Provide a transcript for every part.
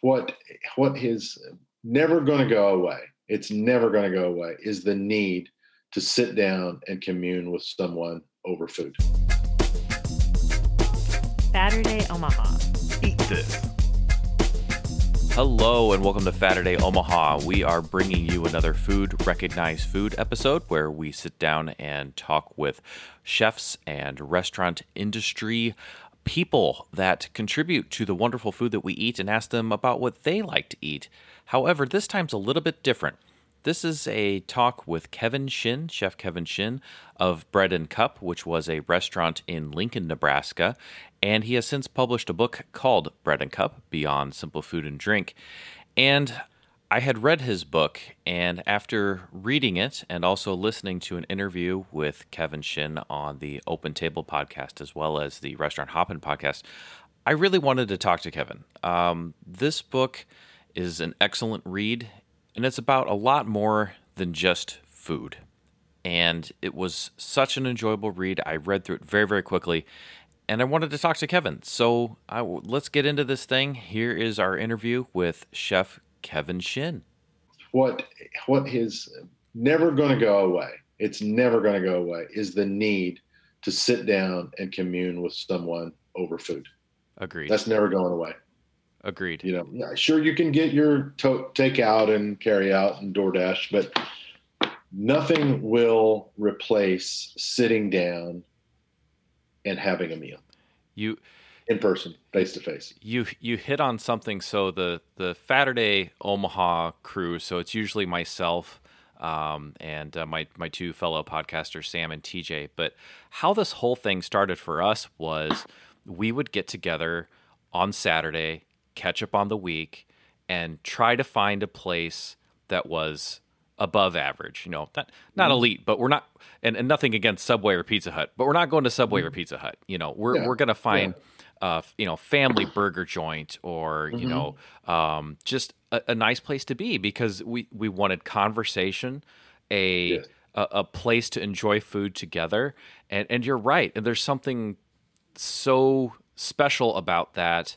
what what is never going to go away. It's never going to go away. Is the need to sit down and commune with someone over food. Saturday Omaha. Eat this. Hello and welcome to Saturday Omaha. We are bringing you another Food Recognized Food episode where we sit down and talk with chefs and restaurant industry people that contribute to the wonderful food that we eat and ask them about what they like to eat. However, this time's a little bit different. This is a talk with Kevin Shinn, Chef Kevin Shinn of Bread and Cup, which was a restaurant in Lincoln, Nebraska. And he has since published a book called Bread and Cup Beyond Simple Food and Drink. And I had read his book, and after reading it and also listening to an interview with Kevin Shinn on the Open Table podcast as well as the Restaurant Hoppin podcast, I really wanted to talk to Kevin. Um, this book is an excellent read, and it's about a lot more than just food. And it was such an enjoyable read. I read through it very, very quickly, and I wanted to talk to Kevin. So I, let's get into this thing. Here is our interview with Chef Kevin Shinn. What what is never going to go away? It's never going to go away. Is the need to sit down and commune with someone over food? Agreed. That's never going away. Agreed. You know, sure you can get your to- takeout and carry out and DoorDash, but nothing will replace sitting down and having a meal. You in person, face to face. You you hit on something. So the the Saturday Omaha crew. So it's usually myself um, and uh, my my two fellow podcasters, Sam and TJ. But how this whole thing started for us was we would get together on Saturday, catch up on the week, and try to find a place that was above average. You know, not not mm elite, but we're not, and, and nothing against Subway or Pizza Hut, but we're not going to Subway or Pizza Hut. You know, we're yeah. we're gonna find. Yeah uh, you know, family burger joint or, mm-hmm. you know, um, just a, a, nice place to be because we, we wanted conversation, a, yes. a, a, place to enjoy food together. And, and you're right. And there's something so special about that.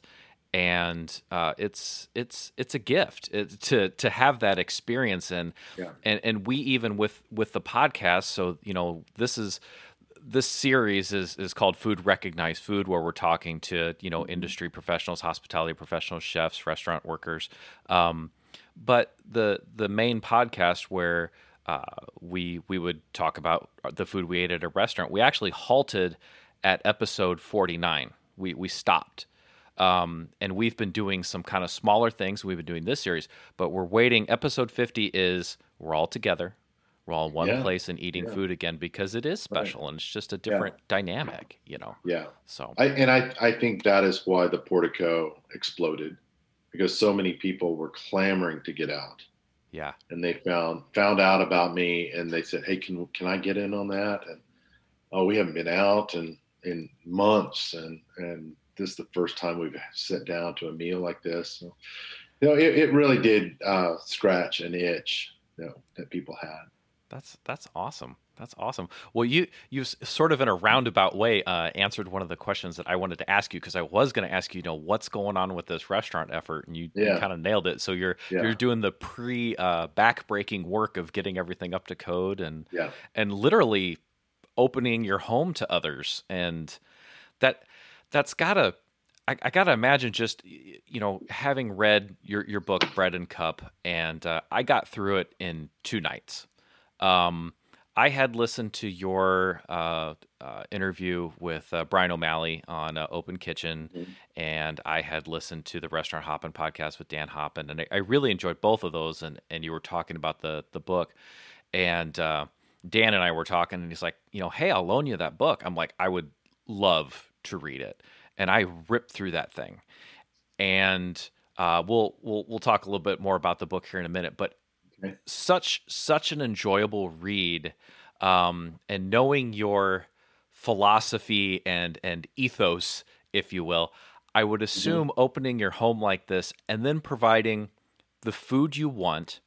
And uh, it's it's it's a gift it, to to have that experience and yeah. and and we even with with the podcast so you know this is this series is is called Food Recognized Food, where we're talking to you know mm-hmm. industry professionals, hospitality professionals, chefs, restaurant workers. Um, but the the main podcast where uh, we we would talk about the food we ate at a restaurant, we actually halted at episode forty nine. We we stopped. Um, and we've been doing some kind of smaller things. We've been doing this series, but we're waiting. Episode 50 is we're all together we're all in one yeah. place and eating yeah. food again because it is special right. and it's just a different yeah. dynamic, you know. Yeah. So I, and I I think that is why the portico exploded because so many people were clamoring to get out. Yeah. And they found found out about me and they said, "Hey, can can I get in on that?" And oh, we haven't been out in in months and and this is the first time we've sat down to a meal like this. So, you know, it, it really did uh, scratch an itch you know, that people had. That's that's awesome. That's awesome. Well, you you sort of in a roundabout way uh, answered one of the questions that I wanted to ask you because I was going to ask you, you know, what's going on with this restaurant effort, and you, yeah. you kind of nailed it. So you're yeah. you're doing the pre uh, backbreaking work of getting everything up to code and yeah. and literally opening your home to others, and that that's gotta I, I, gotta imagine just you know having read your your book Bread and Cup, and uh, I got through it in two nights. Um, I had listened to your uh, uh, interview with uh, Brian O'Malley on uh, Open Kitchen, mm-hmm. and I had listened to the Restaurant Hoppin podcast with Dan Hoppin, and I, I, really enjoyed both of those. And and you were talking about the the book, and uh, Dan and I were talking, and he's like, you know, hey, I'll loan you that book. I'm like, I would love to read it, and I ripped through that thing, and uh, we'll we'll we'll talk a little bit more about the book here in a minute, but such such an enjoyable read, um, and knowing your philosophy and and ethos, if you will, I would mm-hmm. assume mm-hmm. opening your home like this and then providing the food you want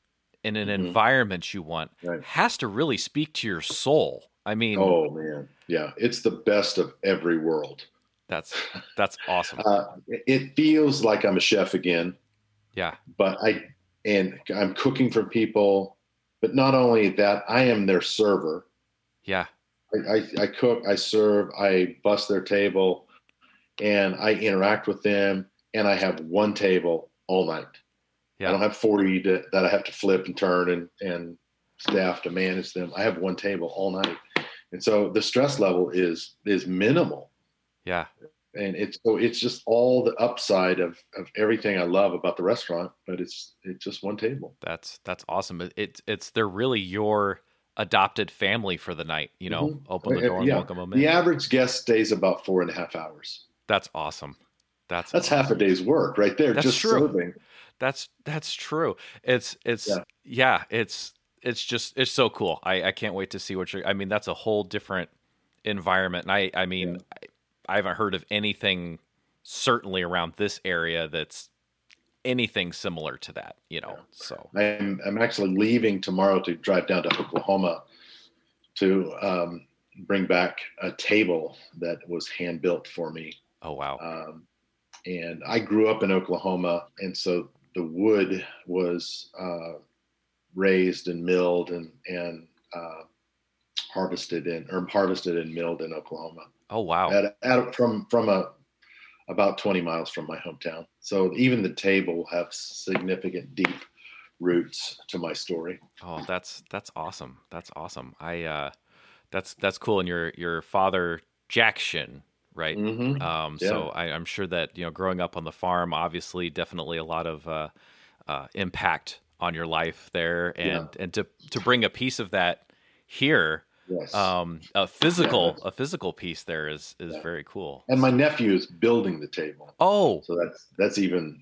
in an mm-hmm. environment you want right. has to really speak to your soul. I mean, oh man, yeah, it's the best of every world. That's that's awesome. uh, it feels like I'm a chef again. Yeah. But I and I'm cooking for people, but not only that, I am their server. Yeah. I, I, I cook, I serve, I bust their table, and I interact with them, and I have one table all night. Yeah. I don't have 40 to, that I have to flip and turn and, and staff to manage them. I have one table all night. And so the stress level is is minimal. Yeah. And it's so it's just all the upside of, of everything I love about the restaurant, but it's it's just one table. That's that's awesome. It, it's it's they're really your adopted family for the night. You know, Mhm. open the door and Yeah. welcome them in. The average guest stays about four and a half hours. That's awesome. That's That's half a day's work right there, That's just true. serving. That's that's true. It's it's yeah. Yeah. it's it's just it's so cool. I I can't wait to see what you're. I mean, that's a whole different environment. And I I mean, I, I haven't heard of anything certainly around this area that's anything similar to that. You know, so I'm I'm actually leaving tomorrow to drive down to Oklahoma to um, bring back a table that was hand built for me. oh wow, Um, and I grew up in Oklahoma, and so the wood was uh, raised and milled and and uh, harvested in or harvested and milled in Oklahoma. Oh wow. At, at, from from a about 20 miles from my hometown. So even the table have significant deep roots to my story. Oh, that's that's awesome. That's awesome. I uh that's that's cool. And your your father Jackson, right? Mhm. Um Yeah. so I, I'm sure that, you know, growing up on the farm, obviously definitely a lot of uh uh impact on your life there and and to to bring a piece of that here, Yes. um a physical a physical piece there is is Yeah. very cool. and my nephew is building the table. Oh, So that's that's even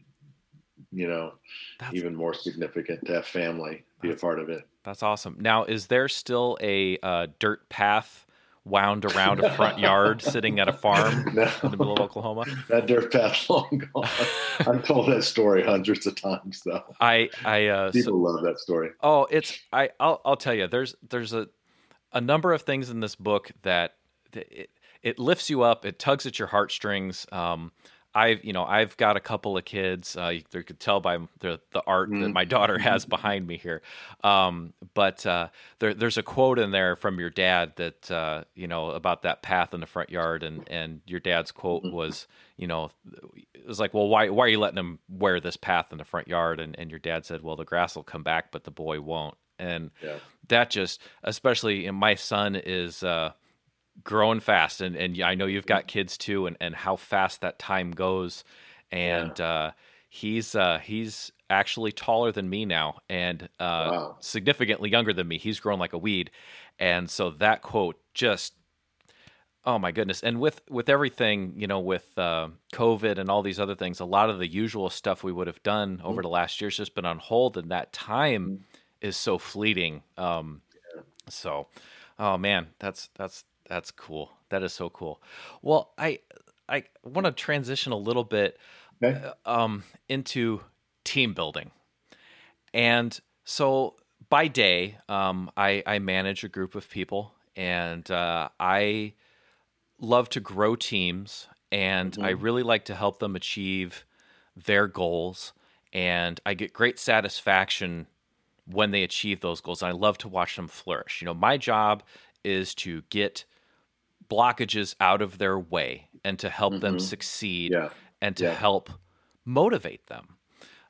you know, that's even more significant to have family be a part of it. That's awesome. Now, is there still a uh, dirt path wound around a front yard sitting at a farm No. in the middle of Oklahoma? That dirt path long gone. I've told that story hundreds of times though. I, I, uh, so- People love that story. oh, it's, I, I'll, I'll tell you, there's, there's a, a number of things in this book that, that it, it lifts you up. It tugs at your heartstrings. Um, I've, you know, I've got a couple of kids. Uh, you, you could tell by the the art that Mhm. my daughter has behind me here. Um, but uh, there, there's a quote in there from your dad that uh, you know about that path in the front yard, and and your dad's quote Mhm. was, you know, it was like, well, why why are you letting him wear this path in the front yard? And and your dad said, well, the grass will come back, but the boy won't. And Yeah. That just, especially, and my son is. Uh, growing fast and, and I know you've got kids too and, and how fast that time goes. And uh, he's uh, he's actually taller than me now and uh, Wow. significantly younger than me. He's grown like a weed. And so that quote just oh my goodness. And with with everything you know with uh, covid and all these other things a lot of the usual stuff we would have done over the last year's just been on hold and that time is so fleeting um, so oh man that's that's that's cool that is so cool well i i want to transition a little bit Okay. um, into team building. And so by day, um, I, I manage a group of people and uh, I love to grow teams and I really like to help them achieve their goals. And I get great satisfaction when they achieve those goals. And I love to watch them flourish. You know, my job is to get blockages out of their way and to help them Mhm. succeed Yeah. and to Yeah. help motivate them.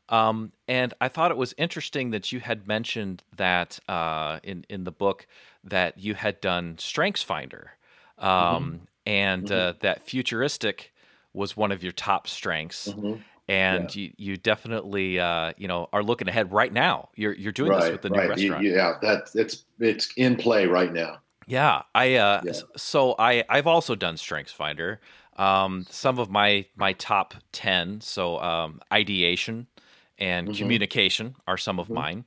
Um, and I thought it was interesting that you had mentioned that uh, in in the book that you had done Strengths Finder, um, and Uh, that futuristic was one of your top strengths. And you, you definitely uh, you know are looking ahead right now. You're you're doing this with the new right. You- restaurant. yeah, that's it's it's in play right now. Yeah, I uh Yeah. so I I've also done Strengths Finder. Um some of my my top 10, so um ideation and Mhm. communication are some of Mhm. mine.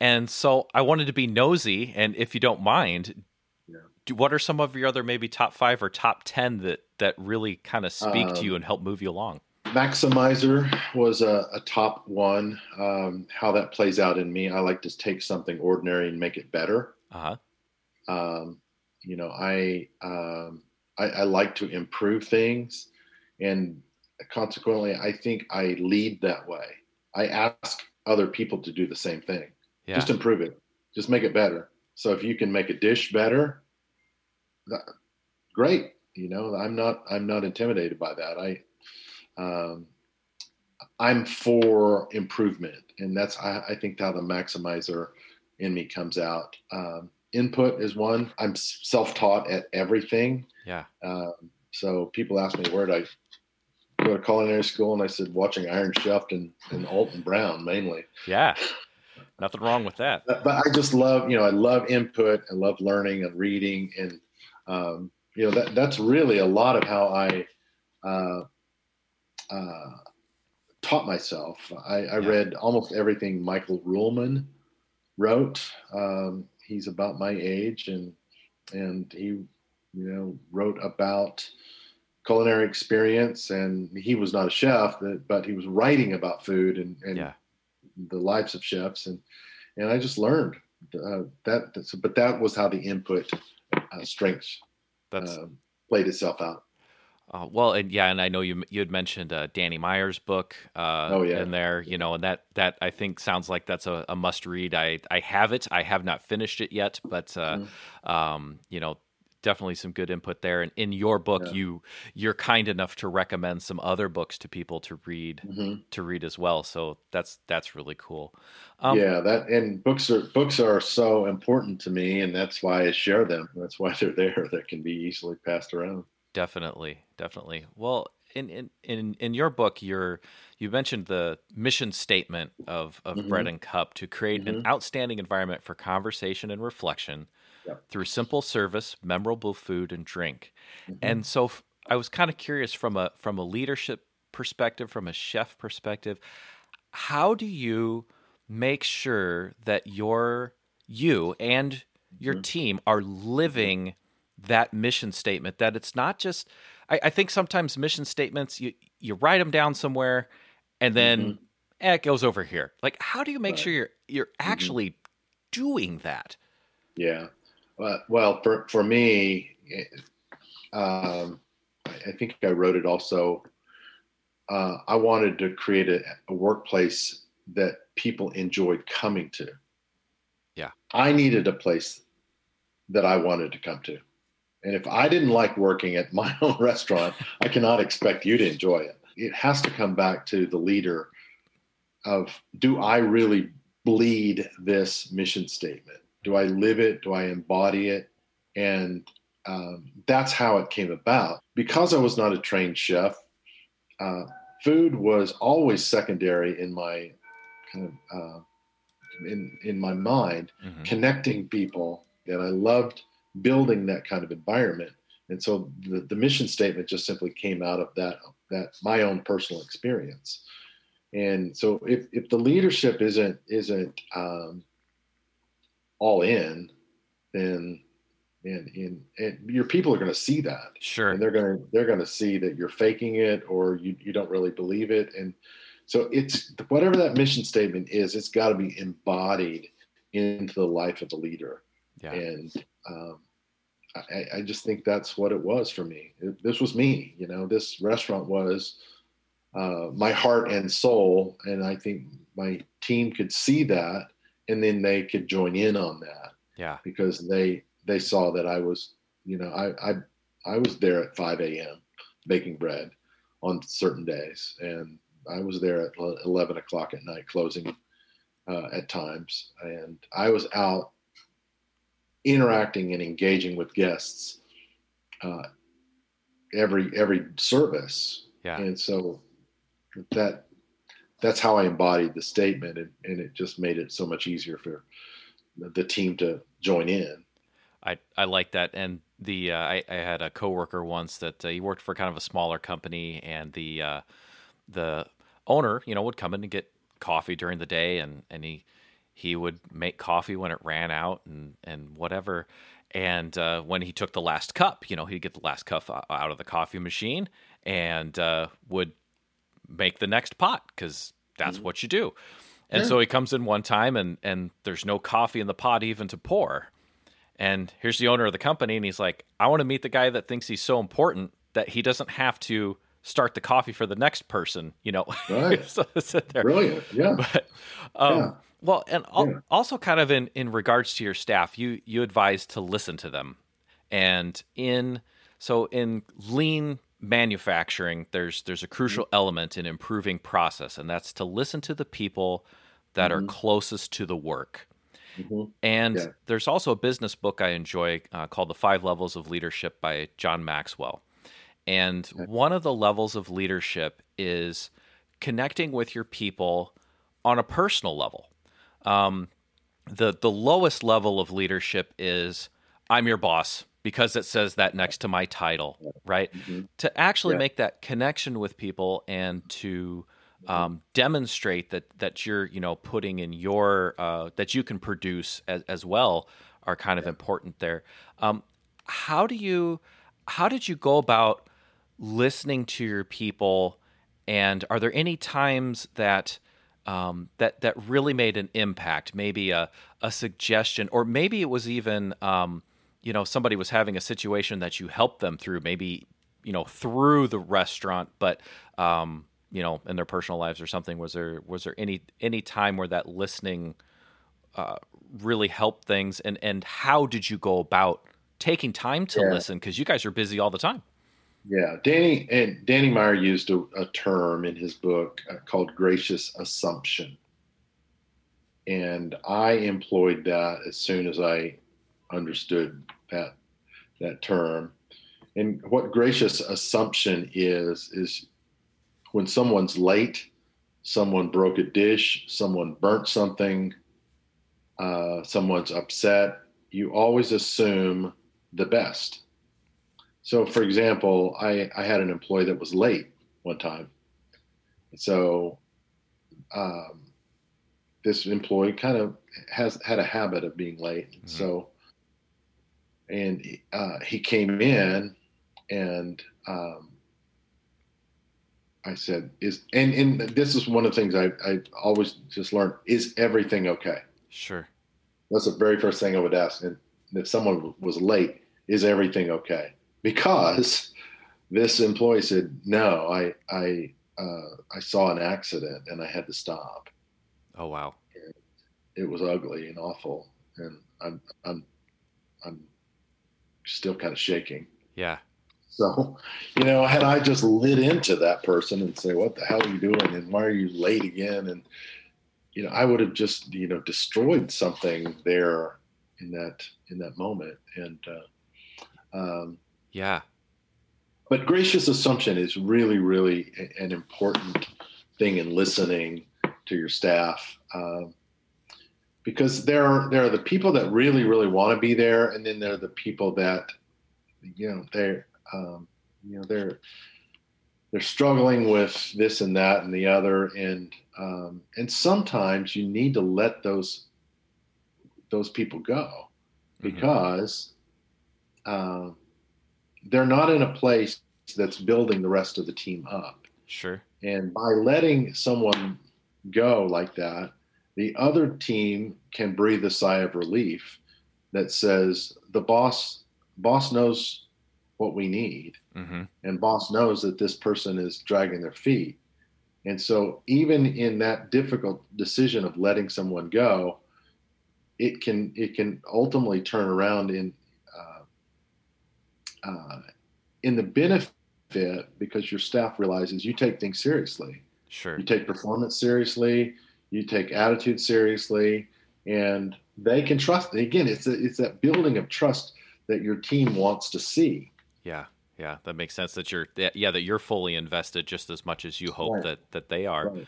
And so I wanted to be nosy and if you don't mind, Yeah. do, what are some of your other maybe top 5 or top 10 that that really kind of speak to Um, you and help move you along? Maximizer was a, a top one. Um, how that plays out in me, I like to take something ordinary and make it better. Uh-huh. Um, you know, I, um, I I like to improve things, and consequently, I think I lead that way. I ask other people to do the same thing. Yeah. Just improve it. Just make it better. So if you can make a dish better, that, great. You know, I'm not I'm not intimidated by that. I um, I'm for improvement, and that's I, I think how the maximizer in me comes out. Um, input is one. I'm self-taught at everything. Yeah. Um, so people ask me where did I go to culinary school, and I said watching Iron Chef and, and Alton Brown mainly. Yeah. Nothing wrong with that. But, but, I just love, you know, I love input. I love learning and reading, and um, you know that that's really a lot of how I uh, uh, taught myself. I, I yeah. read almost everything Michael Ruhlman wrote. Um, he's about my age, and and he, you know, wrote about culinary experience. And he was not a chef, but he was writing about food and, and yeah. the lives of chefs. And and I just learned uh, that. But that was how the input uh, strengths uh, played itself out. Uh, well, and yeah, and I know you you had mentioned uh, Danny Meyer's book. Uh, oh yeah, in there, you know, and that that I think sounds like that's a, a must read. I I have it. I have not finished it yet, but uh, mm. um, you know, definitely some good input there. And in your book, yeah. you you're kind enough to recommend some other books to people to read mm-hmm. to read as well. So that's that's really cool. Um, yeah, that and books are books are so important to me, and that's why I share them. That's why they're there. That can be easily passed around. Definitely, definitely. Well, in in in, in your book, you're you mentioned the mission statement of of mm-hmm. Bread and Cup to create mm-hmm. an outstanding environment for conversation and reflection yep. through simple service, memorable food and drink. Mm-hmm. And so, f- I was kind of curious from a from a leadership perspective, from a chef perspective, how do you make sure that your you and your Mm-hmm. team are living that mission statement that it's not just I, I, think sometimes mission statements you you write them down somewhere and then Mm-hmm. eh, it goes over here like how do you make Right. sure you're you're actually doing that Yeah. Well, well, for for me, eh, um, I I think I wrote it also. Uh, I wanted to create a, a workplace that people enjoyed coming to. Yeah. I needed a place that I wanted to come to. And if I didn't like working at my own restaurant, I cannot expect you to enjoy it. It has to come back to the leader of do I really bleed this mission statement? Do I live it? Do I embody it? And um, that's how it came about. Because I was not a trained chef, uh, food was always secondary in my kind of uh, in in my mind, Mhm. connecting people, and I loved building that kind of environment. And so the, the mission statement just simply came out of that that my own personal experience. And so if, if the leadership isn't isn't um, all in, then and, and, and your people are going to see that. Sure. And they're going to they're going to see that you're faking it or you, you don't really believe it. And so it's whatever that mission statement is it's got to be embodied into the life of the leader. Yeah. And um, I, I just think that's what it was for me It- this was me you know this restaurant was uh, my heart and soul and i think my team could see that and then they could join in on that yeah because they they saw that I was, you know, I I, I was there at 5 a.m. baking bread on certain days, and I was there at 11 o'clock at night closing uh, at times, and I was out interacting and engaging with guests uh, every every service, yeah and so that that's how I embodied the statement, and, and it just made it so much easier for the- team to join in. I, I like that. And the uh, I, I had a coworker once that uh, he worked for kind of a smaller company, and the uh, the owner, you know, would come in and get coffee during the day, and and he he would make coffee when it ran out, and and whatever. And uh, when he took the last cup, you know, he'd get the last cup out of the coffee machine and uh, would make the next pot because that's what you do. And Yeah. so he comes in one time, and and there's no coffee in the pot even to pour. And here's the owner of the company, and he's like, I want to meet the guy that thinks he's so important that he doesn't have to start the coffee for the next person. You know, Right. so sit there. Brilliant. Yeah. But um, Yeah. well, and al- Yeah. also kind of in in regards to your staff, you you advise to listen to them, and in so in lean manufacturing, there's there's a crucial Mm-hmm. element in improving process, and that's to listen to the people that are closest to the work. Mhm. And Yeah. there's also a business book I enjoy uh, called The Five Levels of Leadership by John Maxwell. And one of the levels of leadership is connecting with your people on a personal level. Um, the the lowest level of leadership is I'm your boss because it says that next to my title, right? To actually Yeah. make that connection with people and to um, demonstrate that that you're you know putting in your uh, that you can produce as, as well are kind of important there. Um, how do you how did you go about listening to your people and are there any times that um, that that really made an impact? Maybe a, a suggestion or maybe it was even um, you know somebody was having a situation that you helped them through maybe you know through the restaurant but um, you know in their personal lives or something. Was there was there any any time where that listening uh, really helped things? And and how did you go about taking time to Yeah. listen? Because you guys are busy all the time Yeah, Danny and Danny Meyer used a, a term in his book uh, called gracious assumption, and I employed that as soon as I understood that that term. And what gracious assumption is is when someone's late, someone broke a dish, someone burnt something, uh, someone's upset. You always assume the best. So, for example, I, I had an employee that was late one time. So, um, this employee kind of has had a habit of being late. Mhm. So, and uh, he came in, and um, I said, "Is and and this is one of the things I I always just learned: is everything okay?" sure That's the very first thing I would ask. And if someone was late, is everything okay? Because this employee said, no, I, I, uh, I saw an accident and I had to stop. oh wow It was ugly and awful. And I'm, I'm, I'm still kind of shaking. yeah So, you know, had I just lit into that person and say, what the hell are you doing? And why are you late again? And, you know, I would have just, you know, destroyed something there in that, in that moment. And, uh, um, yeah but gracious assumption is really, really an important thing in listening to your staff. Um, because there are, there are the people that really, really want to be there. And then there are the people that, you know, they're, um, you know, they're, they're struggling with this and that and the other. And, um, and sometimes you need to let those, those people go Mhm. because, um, they're not in a place that's building the rest of the team up. sure And by letting someone go like that, the other team can breathe a sigh of relief that says the boss boss knows what we need hmm and boss knows that this person is dragging their feet. And so even in that difficult decision of letting someone go, it can it can ultimately turn around in uh, in the benefit because your staff realizes you take things seriously. sure You take performance seriously. You take attitude seriously, and they can trust. Again, it's a, it's that building of trust that your team wants to see. Yeah, yeah, that makes sense. That you're, yeah, that you're fully invested just as much as you hope Right. that that they are. Right.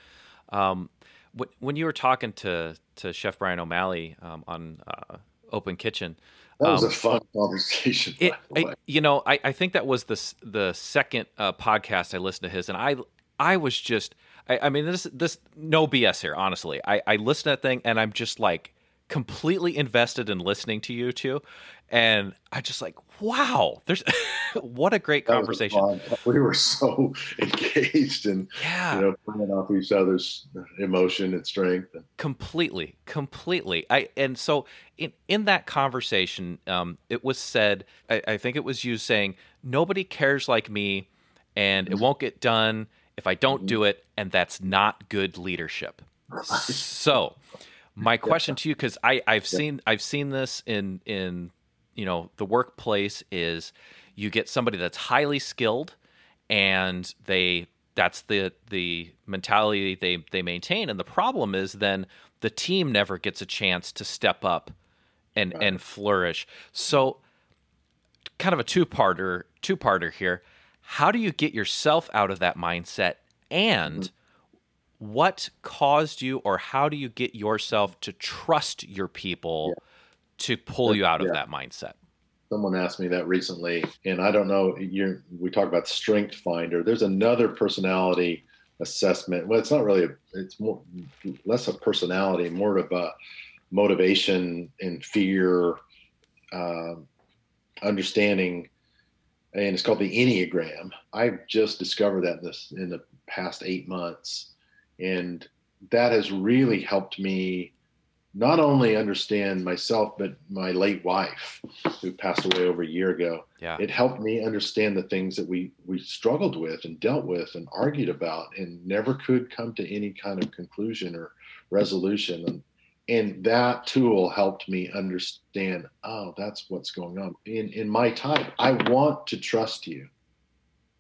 Um, when when you were talking to to Chef Brian O'Malley um, on uh, Open Kitchen, That was Um, a fun conversation. it, I, you know, I, I think that was the the second uh, podcast I listened to his, and I I was just, I, I mean, this this no BS here, honestly. I I listened to that thing, and I'm just like completely invested in listening to you two, and I just like, wow, there's what a great conversation. We were so engaged and Yeah, you know playing off each other's emotion and strength. completely completely i and so in in that conversation um it was said I, I think it was you saying nobody cares like me and it won't get done if I don't do it, and that's not good leadership. So, my question to you, because I I've seen I've seen this in in you know the workplace is you get somebody that's highly skilled and they that's the the mentality they they maintain. And the problem is then the team never gets a chance to step up and right. and flourish. So kind of a two-parter two-parter here. How do you get yourself out of that mindset? And mm-hmm. What caused you or how do you get yourself to trust your people yeah. to pull you out of that mindset? Someone asked me that recently and i don't know you we talk about strength finder. There's another personality assessment. Well it's not really a, it's more less a personality more of a motivation and fear uh, understanding and it's called the enneagram. I've just discovered that in this in the past eight months and that has really helped me not only understand myself, but my late wife, who passed away over a year ago. Yeah. It helped me understand the things that we we struggled with and dealt with and argued about and never could come to any kind of conclusion or resolution. And and that tool helped me understand, oh, that's what's going on. In in my type, I want to trust you.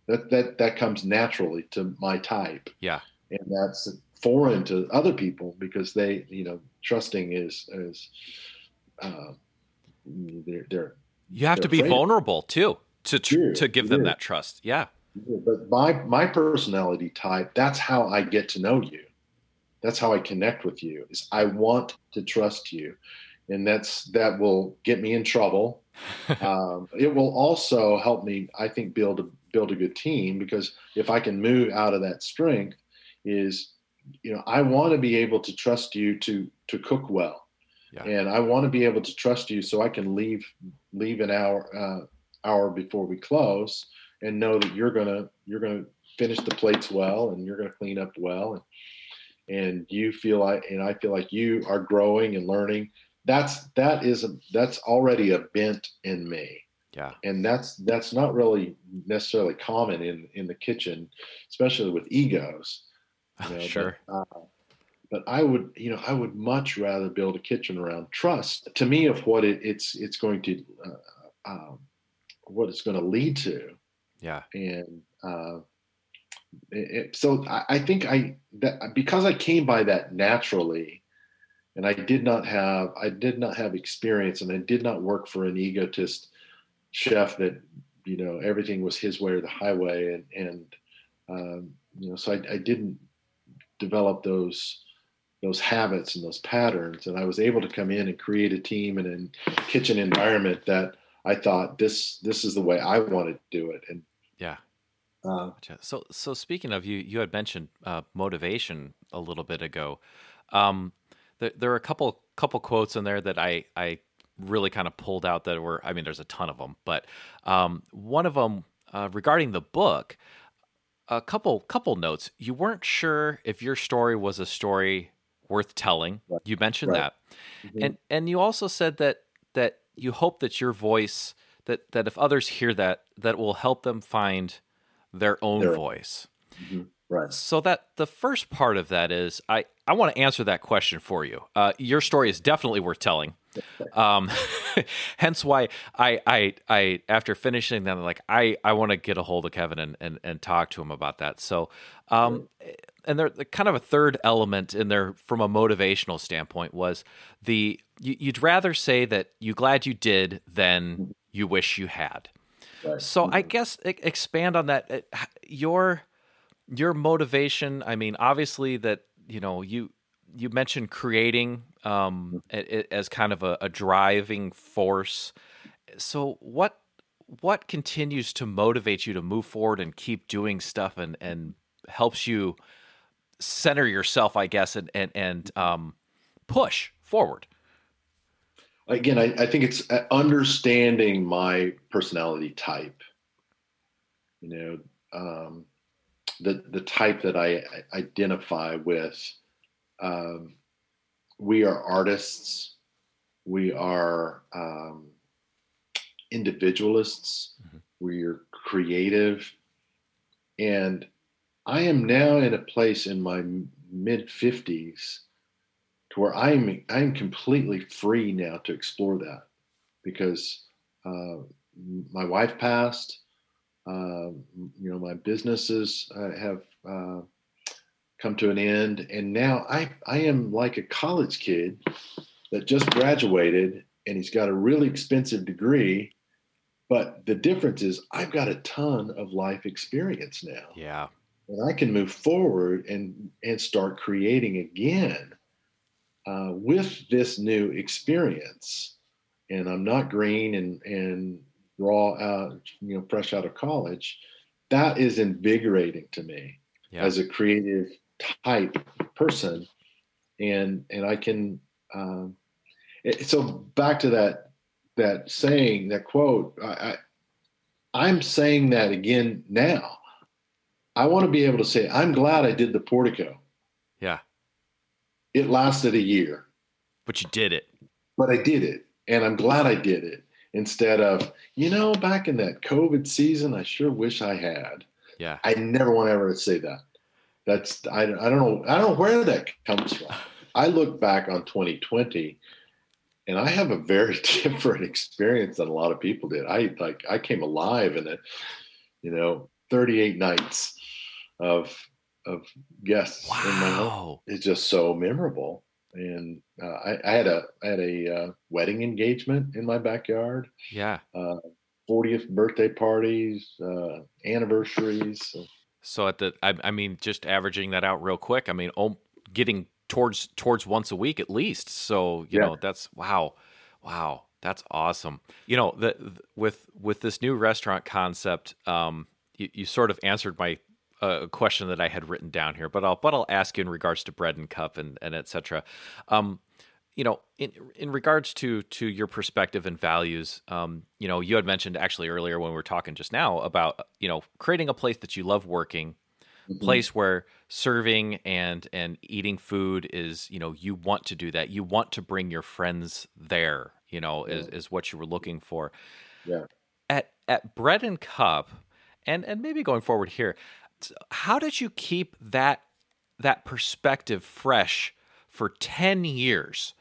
That that that comes naturally to my type. Yeah. And that's foreign to other people because they, you know, trusting is is uh, they're, they're you have they're to be vulnerable too to tr- to give them that trust. Yeah. But my my personality type, that's how I get to know you. That's how I connect with you. Is I want to trust you, and that's that will get me in trouble. um, it will also help me, I think, build a build a good team because if I can move out of that strength, is you know i want to be able to trust you to to cook well. Yeah. and i want to be able to trust you so i can leave leave an hour uh, hour before we close and know that you're gonna you're gonna finish the plates well and you're gonna clean up well. And and you feel like and i feel like you are growing and learning. That's that is a that's already a bent in me. Yeah. And that's that's not really necessarily common in in the kitchen especially with egos you know, sure. But, uh, but I would, you know, I would much rather build a kitchen around trust. To me, of what it, it's it's going to, uh, um, what it's going to lead to. Yeah. And uh, it, so I, I think I that because I came by that naturally, and I did not have I did not have experience, and I did not work for an egotist chef that you know everything was his way or the highway, and and um, you know so I, I didn't develop those those habits and those patterns. And i was able to come in and create a team and a kitchen environment that i thought this this is the way i want to do it. And yeah. uh, so so speaking of you you had mentioned uh, motivation a little bit ago. Um, there, there are a couple couple quotes in there that i i really kind of pulled out that were i mean there's a ton of them but um, one of them uh, regarding the book a couple couple notes. You weren't sure if your story was a story worth telling. Right. You mentioned right. that, mm-hmm. and and you also said that that you hope that your voice that that if others hear that that will help them find their own their, voice. Mm-hmm. Right. So that the first part of that is I I want to answer that question for you. Uh, your story is definitely worth telling. Um, hence why I, I, I, after finishing them, like I, I want to get a hold of Kevin and, and, and talk to him about that. So, um, and there, kind of a third element in there from a motivational standpoint was the, you, you'd rather say that you glad you did than you wish you had. So I guess expand on that. Your, your motivation. I mean, obviously that, you know, you, you mentioned creating um, as kind of a, a driving force. So what what continues to motivate you to move forward and keep doing stuff and and helps you center yourself, I guess, and and and um, push forward? Again, I, I think it's uh, understanding my personality type. You know, um, the the type that I identify with um, we are artists, we are um, individualists, mm-hmm. we are creative, and I am now in a place in my mid 50s to where I'm I'm completely free now to explore that because uh, my wife passed. Uh, you know, my businesses uh, have uh, come to an end, and now I I am like a college kid that just graduated, and he's got a really expensive degree. But the difference is, I've got a ton of life experience now. Yeah and I can move forward and and start creating again uh, with this new experience. And I'm not green and and raw out, you know, fresh out of college. That is invigorating to me yeah. as a creative type person, and and I can. Um, it, so back to that that saying that quote. I, I I'm saying that again now I want to be able to say, I'm glad I did the portico. Yeah. It lasted a year. But you did it. But I did it. And I'm glad I did it instead of, you know, back in that COVID season, I sure wish I had. Yeah. I never want to ever say that. That's, I, I don't know. I don't know where that comes from. I look back on 2020 and I have a very different experience than a lot of people did. I like, I came alive in it, you know, 38 nights of of guests wow. in my home. It's just so memorable. And uh, I, I, had a I had a uh, wedding engagement in my backyard. Yeah. Uh, 40th birthday parties, uh, anniversaries. So. at the, I, I, mean, just averaging that out real quick. I mean, getting towards towards once a week at least. So you yeah. know, that's wow, wow, that's awesome. You know, the, the with with this new restaurant concept, um, you, you sort of answered my a question that I had written down here, but I'll but I'll ask you in regards to bread and cup and and etc. Um, you know, in in regards to to your perspective and values, um, you know, you had mentioned actually earlier when we were talking just now about you know creating a place that you love working, mm-hmm. place where serving and and eating food is you know you want to do that, you want to bring your friends there, you know, yeah. is is what you were looking for. Yeah. At at bread and cup, and and maybe going forward here how did you keep that that perspective fresh for 10 years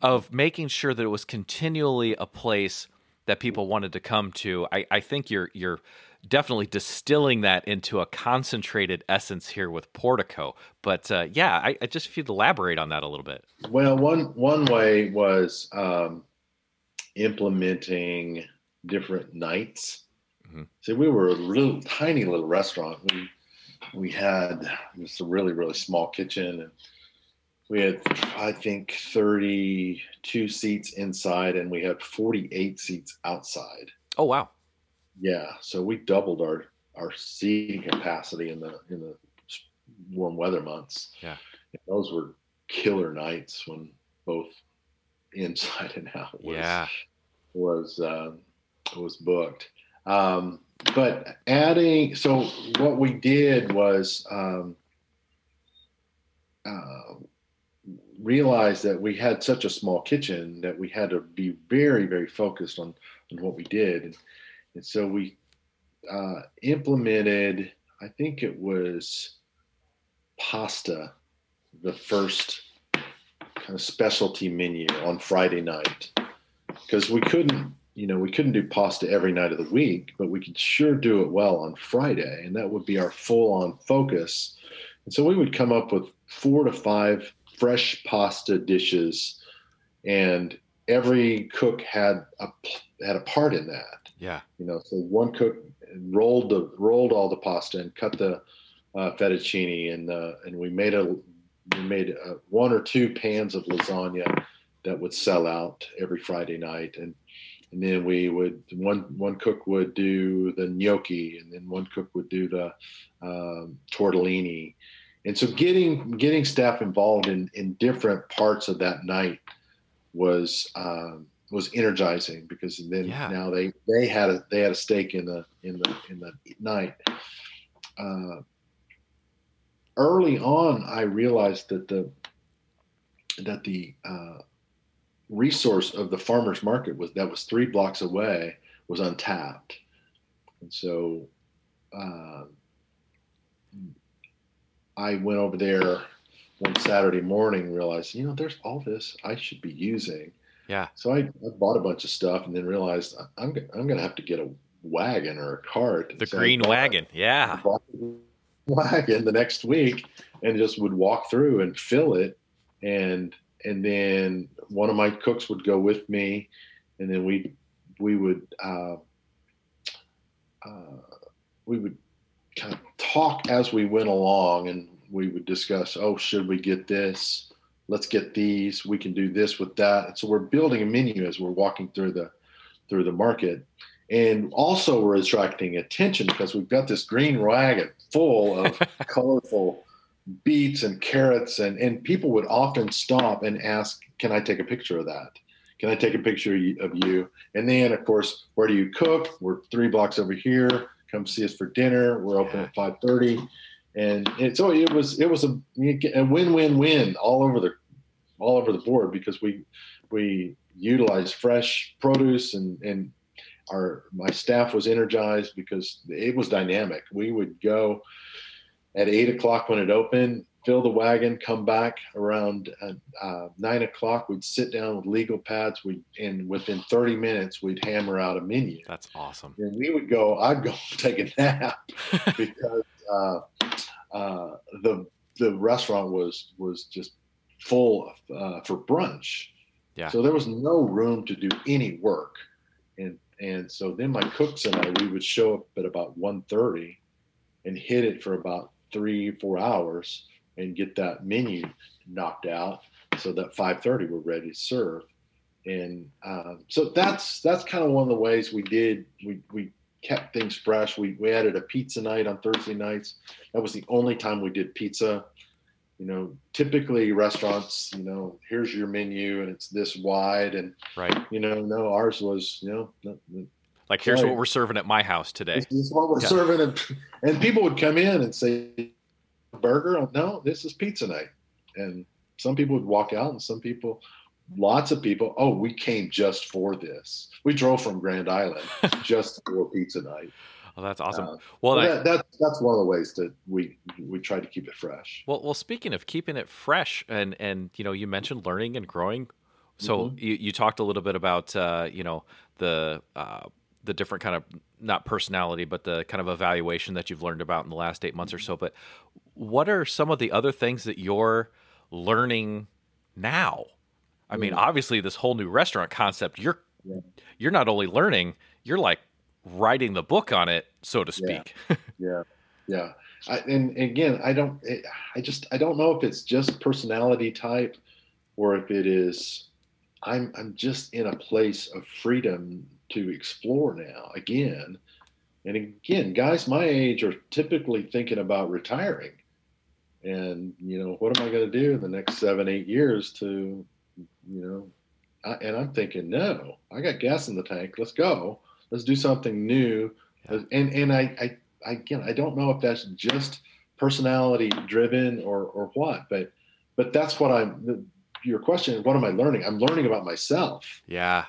of making sure that it was continually a place that people wanted to come to? I, I think you're you're definitely distilling that into a concentrated essence here with portico but uh, yeah I, I, just if you'd elaborate on that a little bit. Well one one way was um, implementing different nights Mm-hmm. See, we were a little tiny little restaurant. We we had just a really really small kitchen, and we had I think thirty two seats inside, and we had forty eight seats outside. Oh wow! Yeah, so we doubled our our seating capacity in the in the warm weather months. Yeah, and those were killer nights when both inside and out was yeah. was uh, was booked. Um, but adding, so what we did was um, uh, realize that we had such a small kitchen that we had to be very, very focused on, on what we did. And, and so we uh, implemented, I think it was pasta, the first kind of specialty menu on Friday night because we couldn't you know, we couldn't do pasta every night of the week, but we could sure do it well on Friday, and that would be our full on focus. And so we would come up with four to five fresh pasta dishes, and every cook had a had a part in that. Yeah, you know, so one cook rolled the rolled all the pasta and cut the uh, fettuccine, and uh, and we made a we made a, one or two pans of lasagna that would sell out every Friday night, and and then we would one one cook would do the gnocchi, and then one cook would do the um, tortellini, and so getting getting staff involved in in different parts of that night was um, was energizing because then yeah. now they they had a they had a stake in the in the in the night. Uh, early on, I realized that the that the uh, resource of the farmers market was that was three blocks away was untapped and so uh, I went over there one Saturday morning realized, you know, there's all this I should be using. Yeah. So I, I bought a bunch of stuff and then realized I'm I'm going to have to get a wagon or a cart. The so green wagon. Yeah. wagon the next week and just would walk through and fill it and and then one of my cooks would go with me and then we we would uh, uh, we would kind of talk as we went along and we would discuss oh should we get this? Let's get these. We can do this with that. And so we're building a menu as we're walking through the through the market. And also we're attracting attention because we've got this green wagon full of colorful beets and carrots and and people would often stop and ask can i take a picture of that? Can i take a picture of you? And then of course where do you cook? We're three blocks over here. Come see us for dinner. We're open at 5.30 and it, so it was it was a, a win-win-win all over the all over the board because we we utilized fresh produce and and our my staff was energized because it was dynamic. We would go at eight o'clock when it opened, fill the wagon, come back around uh, uh, nine o'clock. We'd sit down with legal pads. We and within 30 minutes, we'd hammer out a menu. That's awesome. And we would go. I'd go take a nap because uh, uh, the the restaurant was was just full of, uh, for brunch. Yeah. So there was no room to do any work, and and so then my cooks and I we would show up at about 1.30 and hit it for about three four hours and get that menu knocked out so that 5.30 we're ready to serve. And um, so that's that's kind of one of the ways we did we we kept things fresh. We, we added a pizza night on thursday nights. That was the only time we did pizza. You know typically restaurants you know here's your menu and it's this wide and right. you know no ours was you know like here's right. what we're serving at my house today. This is what we're yeah. serving, and, and people would come in and say, "Burger? No, this is pizza night." And some people would walk out, and some people, lots of people, oh, we came just for this. We drove from Grand Island just for pizza night. Oh, that's awesome. Uh, well, that, that, that's one of the ways that we we try to keep it fresh. Well, well, speaking of keeping it fresh, and and you know, you mentioned learning and growing. So mm-hmm. you, you talked a little bit about uh, you know the uh, the different kind of not personality, but the kind of evaluation that you've learned about in the last eight months or so. But what are some of the other things that you're learning now? I mean, obviously, this whole new restaurant concept, you're yeah. you're not only learning, you're like writing the book on it, so to speak. Yeah, yeah. yeah. I, and again, I don't, I just, I don't know if it's just personality type, or if it is, I'm, I'm just in a place of freedom to explore now again. And again, guys my age are typically thinking about retiring. And, you know, what am I going to do in the next seven, eight years to, you know, I, and I'm thinking, no, I got gas in the tank. Let's go. Let's do something new. Yeah. And, and I, I, I, again, I don't know if that's just personality driven or, or what, but, but that's what I'm, your question, what am I learning? I'm learning about myself. Yeah.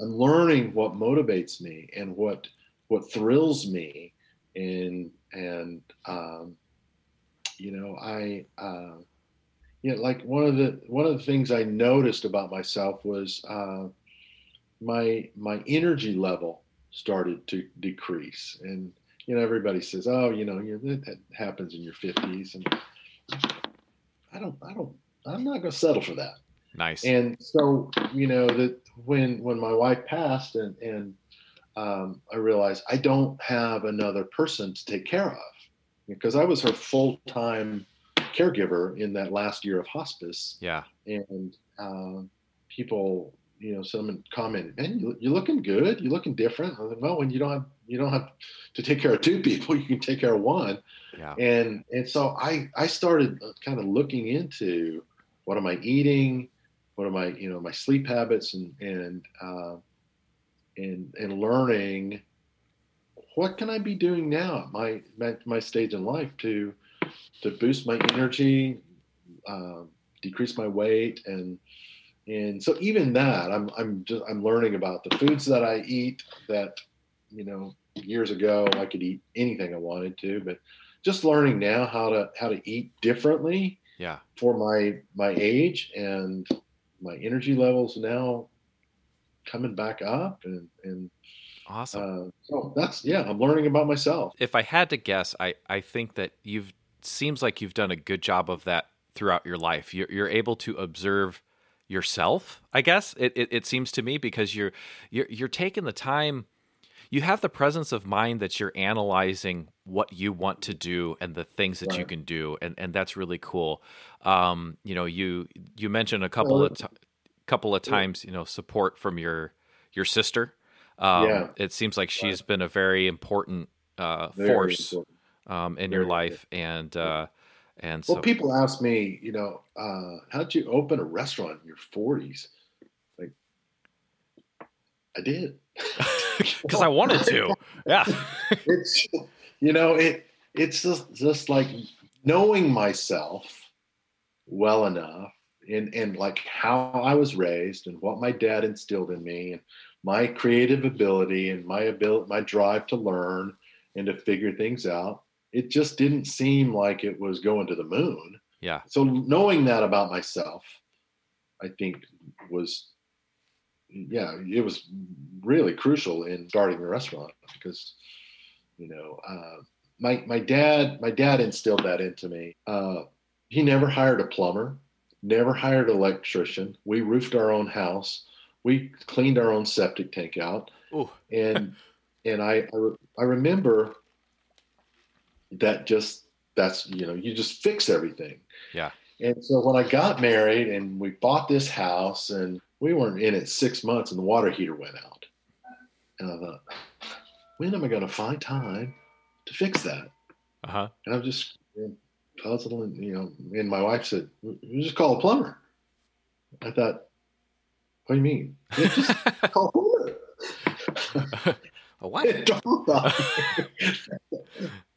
I'm learning what motivates me and what what thrills me, and and um, you know I uh, you know like one of the one of the things I noticed about myself was uh, my my energy level started to decrease, and you know everybody says oh you know you that happens in your 50s, and I don't I don't I'm not going to settle for that. Nice. And so, you know, that when when my wife passed and and um, I realized I don't have another person to take care of because I was her full time caregiver in that last year of hospice. Yeah. And um, people, you know, someone commented, "Man, you, you're looking good. You're looking different." I was like, "Well, when you don't have you don't have to take care of two people, you can take care of one." Yeah. And and so I I started kind of looking into what am I eating what are my you know my sleep habits and and uh, and and learning what can I be doing now at my my, my stage in life to to boost my energy, uh, decrease my weight, and and so even that I'm I'm just I'm learning about the foods that I eat that you know years ago I could eat anything I wanted to, but just learning now how to how to eat differently Yeah. for my my age and my energy levels now coming back up and and Awesome. uh, so that's yeah i'm learning about myself if I had to guess, I, I think that you've seems like you've done a good job of that throughout your life. You're, you're able to observe yourself. I guess it, it, it seems to me because you're you're you're taking the time. You have the presence of mind that you're analyzing what you want to do and the things that you can do, and and that's really cool. Um, you know, you you mentioned a couple of t- couple of times, you know, support from your your sister. Um, Yeah. It seems like she's been a very important uh, Very force important. um, in Very your life, and uh, and so well people ask me you know uh, how'd you open a restaurant in your 40s like i did. Because I wanted to, yeah, it's you know it it's just just like knowing myself well enough and and like how I was raised and what my dad instilled in me and my creative ability and my ability my drive to learn and to figure things out it just didn't seem like it was going to the moon. Yeah, so knowing that about myself i think was yeah it was really crucial in starting the restaurant because you know uh, my my dad my dad instilled that into me. Uh, he never hired a plumber never hired an electrician. We roofed our own house. We cleaned our own septic tank out. Ooh. and and I, I re- I remember that just that's you know you just fix everything. Yeah. and so when i got married and we bought this house and we weren't in it six months and the water heater went out. And i thought when am i going to find time to fix that? Uh huh, and i'm just puzzling you know and my wife said "We just call a plumber i thought what do you mean "Yeah, just call a plumber a what? It dawned on me.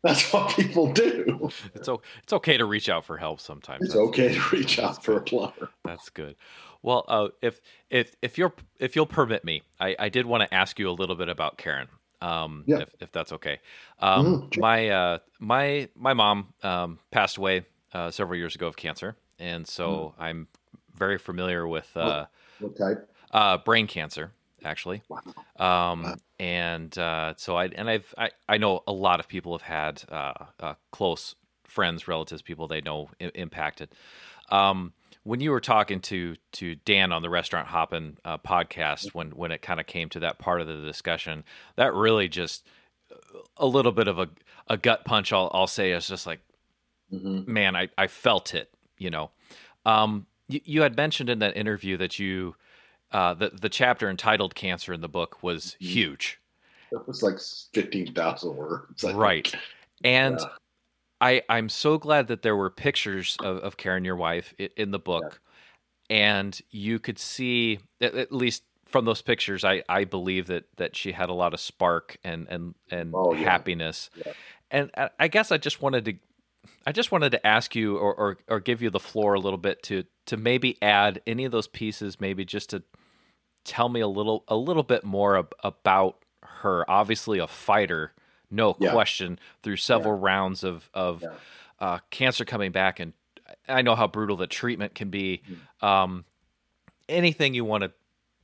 That's what people do. It's o- it's okay to reach out for help sometimes. It's That's- okay to reach out for a plumber. That's good. Well, uh, if if if you're if you'll permit me, I, I did want to ask you a little bit about Karen. Um, Yeah. if, if that's okay. Um, sure. My uh, my my mom um, passed away uh, several years ago of cancer, and so Mm. I'm very familiar with uh, What type? uh, brain cancer, actually. Wow. Um, Wow. and uh, so I and I've I, I know a lot of people have had uh, uh, close friends, relatives, people they know I- impacted. Um, when you were talking to to Dan on the Restaurant Hoppin' uh, podcast, when when it kind of came to that part of the discussion, that really just a little bit of a, a gut punch. I'll I'll say is just like hmm man, I, I felt it, you know. Um, you, you had mentioned in that interview that you, uh, the, the chapter entitled Cancer in the book was Mhm. huge. It was like 15,000 words. I think. Right. And Yeah. I, I'm so glad that there were pictures of, of Karen, your wife, in the book. And you could see, at, at least from those pictures, I, I believe that, that she had a lot of spark and, and, and Oh, yeah. happiness. Yeah. And I, I guess I just wanted to I just wanted to ask you or, or, or give you the floor a little bit to to maybe add any of those pieces, maybe just to tell me a little a little bit more ab- about her. Obviously, a fighter, no Yeah. question, through several rounds of of Yeah. uh, cancer coming back, and I know how brutal the treatment can be. Um, anything you want to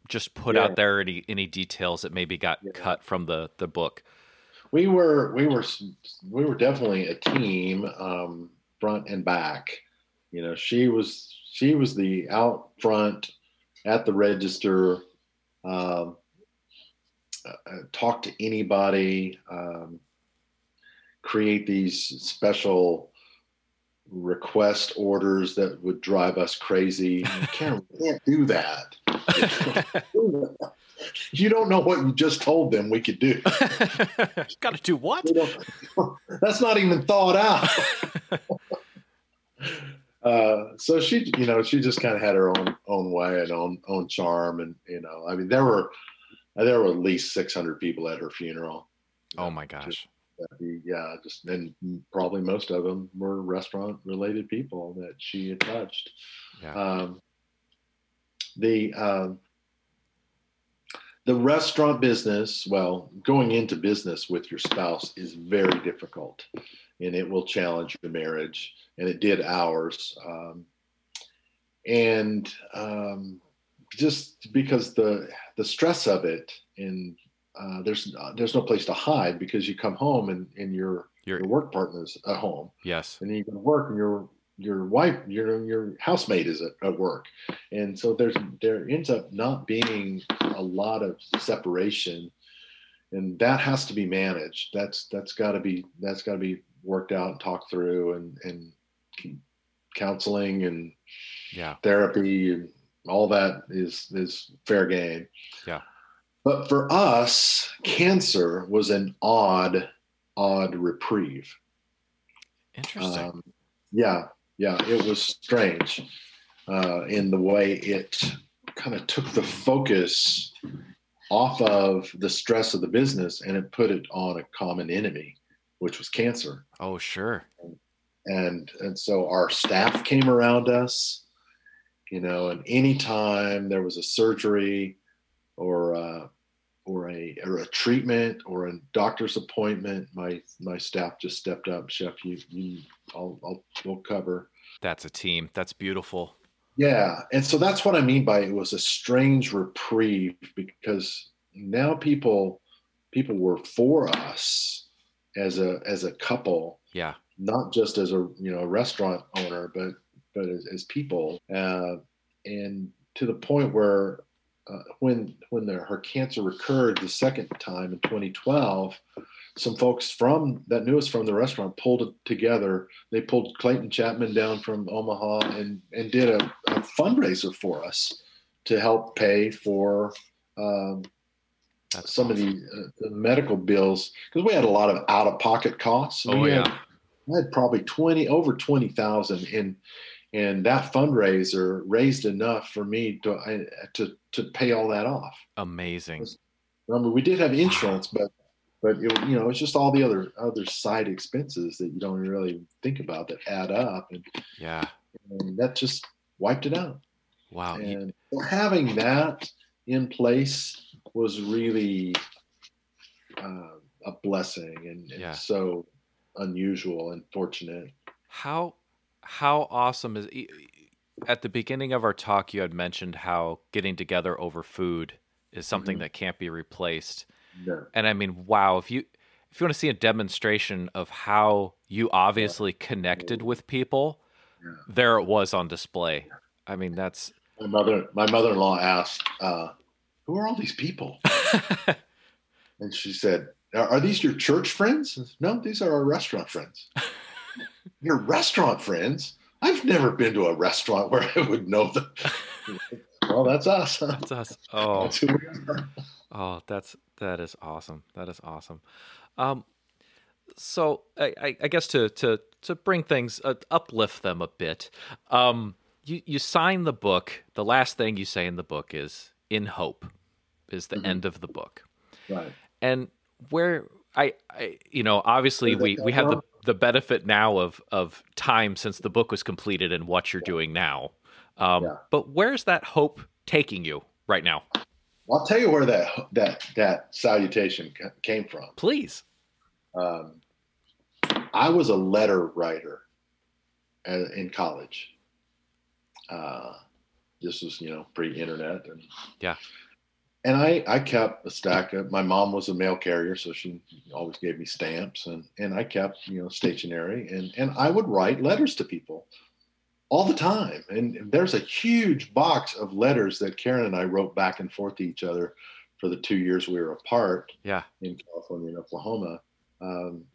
just put Yeah. out there, any any details that maybe got Yeah. cut from the the book? We were, we were, we were definitely a team, um, front and back. You know, she was, she was the out front at the register, um, uh, talk to anybody, um, create these special request orders that would drive us crazy. You can't, can't do that. You don't know what you just told them we could do. Got to do what? That's not even thought out. uh, so she, you know, she just kind of had her own own way and own own charm, and you know, I mean, there were there were at least six hundred people at her funeral. Oh my gosh. Yeah, just and probably most of them were restaurant related people that she had touched. Yeah. Um, the um, the restaurant business, well, going into business with your spouse is very difficult, and it will challenge your marriage, and it did ours. Um, and um, just because the the stress of it, and uh, there's there's no place to hide because you come home and and your Your- your work partner's at home, Yes. and you go to work and your your wife your your housemate is at, at work and so there's there ends up not being a lot of separation and that has to be managed that's that's got to be that's got to be worked out and talked through and and counseling and Yeah. therapy and all that is is fair game Yeah. but for us cancer was an odd odd reprieve Interesting. um, yeah, yeah, it was strange uh, in the way it kind of took the focus off of the stress of the business and it put it on a common enemy, which was cancer. oh, sure. And and so our staff came around us, you know, and anytime there was a surgery or uh, or a or a treatment or a doctor's appointment, my my staff just stepped up. Chef, you you I'll I'll we'll cover. That's a team. That's beautiful. Yeah, and so that's what I mean by it was a strange reprieve because now people people were for us as a as a couple, Yeah. not just as a you know a restaurant owner, but but as, as people, uh, and to the point where uh, when when the, her cancer recurred the second time in 2012, some folks from that knew us from the restaurant pulled it together. They pulled Clayton Chapman down from Omaha and and did a, a fundraiser for us to help pay for um, some of the, uh, the medical bills because we had a lot of out of pocket costs. Oh We had- yeah. I had probably 20 over 20,000 in and that fundraiser raised enough for me to I, to to pay all that off. Amazing. Mean, we did have insurance, but but it, you know, it's just all the other other side expenses that you don't really think about that add up, and, Yeah. and that just wiped it out. Wow. And having that in place was really uh, a blessing and, and Yeah. so unusual and fortunate. How how awesome is at the beginning of our talk you had mentioned how getting together over food is something Mhm. that can't be replaced. And I mean, wow, if you if you want to see a demonstration of how you obviously connected with people, Yeah. there it was on display. I mean, that's My mother, my mother-in-law asked, uh, "Who are all these people?" And she said, "Are are these your church friends?" Said, no, these are our restaurant friends. Your restaurant friends? I've never been to a restaurant where I would know them. well, that's us. huh? that's us. Oh, That's who we are. Oh, that's that is awesome. That is awesome. Um, so I, I, guess to to to bring things uh, uplift them a bit. Um, you you sign the book. The last thing you say in the book is "in hope," is the Mhm. end of the book. Right. And where I, I you know obviously we we have the the benefit now of of time since the book was completed and what you're doing now. Um, Yeah. But where's that hope taking you right now? I'll tell you where that that that salutation came from. Please. Um, I was a letter writer in college. Uh, this was, you know, pre-internet, and Yeah. And I I kept a stack of. My mom was a mail carrier, so she always gave me stamps, and and I kept you know stationery, and and I would write letters to people all the time. And there's a huge box of letters that Karen and I wrote back and forth to each other for the two years we were apart Yeah. in California and Oklahoma. Um,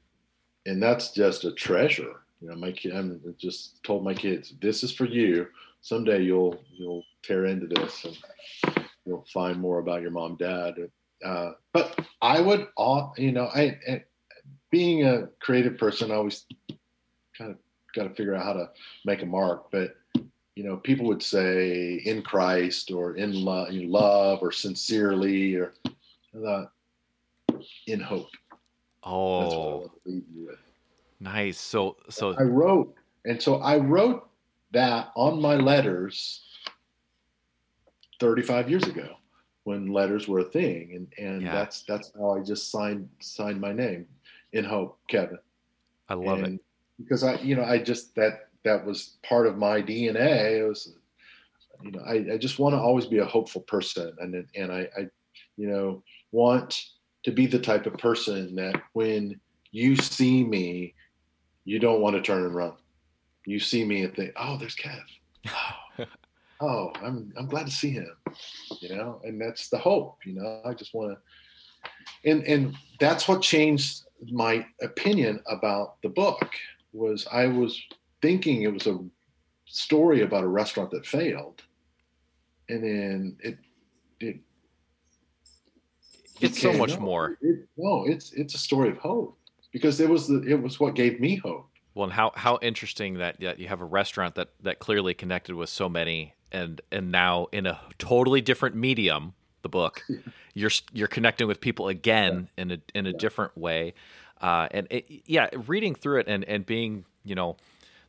and that's just a treasure. You know, my kid, I'm just told my kids, this is for you. Someday you'll, you'll tear into this and you'll find more about your mom, dad. Uh, but I would, all, you know, I, I, being a creative person, I always kind of got to figure out how to make a mark. But, you know, people would say in Christ or in love, in love or sincerely, or I in hope. That's what I Oh, want to leave you with. nice. So, so I wrote, and so I wrote that on my letters 35 years ago when letters were a thing, and and Yeah. that's that's how I just signed signed my name in hope, Kevin. I love and it. because I, you know, I just that that was part of my DNA. It was, you know, I, I just want to always be a hopeful person, and and I, I, you know, want to be the type of person that when you see me, you don't want to turn and run. You see me and think, oh, there's Kev. Oh, oh I'm I'm glad to see him. You know, and that's the hope. You know, I just want to, and and that's what changed my opinion about the book. Was I was thinking it was a story about a restaurant that failed, and then it it it's so much no, more. it- no, it's it's a story of hope because it was the it was what gave me hope. Well, and how how interesting that, that you have a restaurant that that clearly connected with so many, and and now in a totally different medium, the book, you're you're connecting with people again in a in a different way, uh, and it, yeah, reading through it and and being you know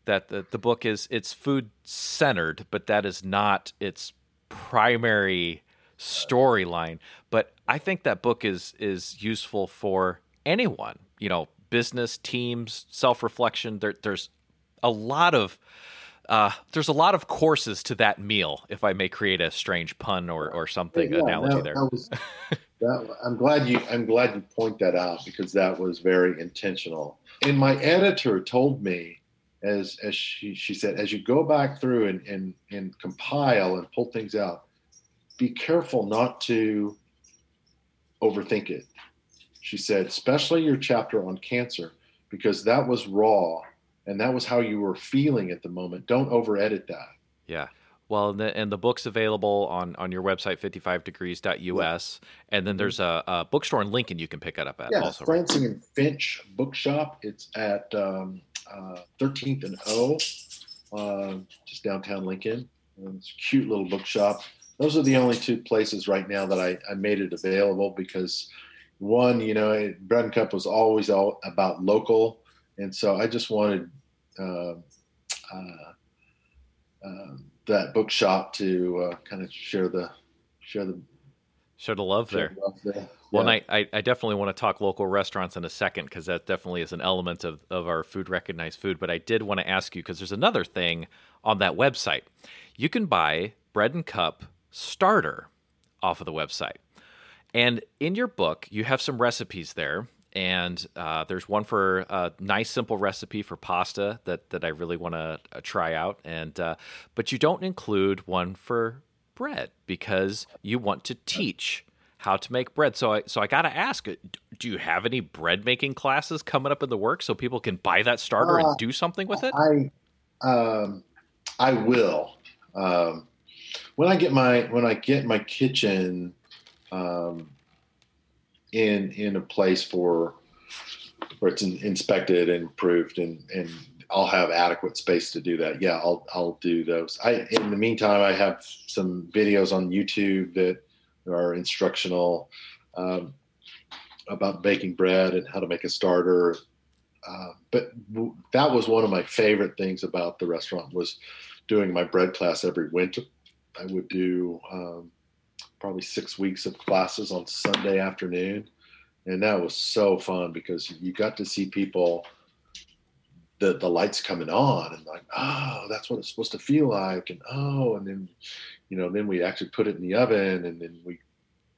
that the the book is it's food centered, but that is not its primary storyline. But I think that book is is useful for anyone. You know, business teams, self reflection. There, there's a lot of uh, there's a lot of courses to that meal. If I may create a strange pun or or something Yeah, analogy that- there. that was- that- I'm glad you I'm glad you point that out because that was very intentional. And my editor told me, as as she she said, as you go back through and and and compile and pull things out, be careful not to overthink it. She said, especially your chapter on cancer, because that was raw and that was how you were feeling at the moment. Don't over edit that. Yeah. Well, and the, and the book's available on, on your website, 55degrees.us. And then there's a, a bookstore in Lincoln you can pick it up at Yeah, also. right? Francie and Finch Bookshop. It's at um, uh, 13th and O, uh, just downtown Lincoln. Um, it's a cute little bookshop. Those are the only two places right now that I, I made it available because one, you know, it, Bread and Cup was always all about local, and so I just wanted uh, uh, um that bookshop to uh, kind of share the share the Share the love share there. the love there. Well, Yeah. and I, I, I definitely want to talk local restaurants in a second because that definitely is an element of, of our food recognized food. But I did want to ask you because there's another thing on that website. You can buy Bread and Cup starter off of the website. And in your book, you have some recipes there. And uh, there's one for a nice, simple recipe for pasta that, that I really want to uh, try out. And uh, but you don't include one for bread because you want to teach how to make bread. So I so I got to ask, uh, do you have any bread making classes coming up in the work so people can buy that starter Uh, and do something with it? I um, I will. Um, when I get my when I get my kitchen um, in in a place for where it's in, inspected and approved and and I'll have adequate space to do that. Yeah, I'll I'll do those. I in the meantime I have some videos on YouTube that are instructional um, about baking bread and how to make a starter. Uh, but w- that was one of my favorite things about the restaurant was doing my bread class every winter. I would do um, probably six weeks of classes on Sunday afternoon, and that was so fun because you got to see people. The, the lights coming on and like oh that's what it's supposed to feel like and oh and then you know then we actually put it in the oven and then we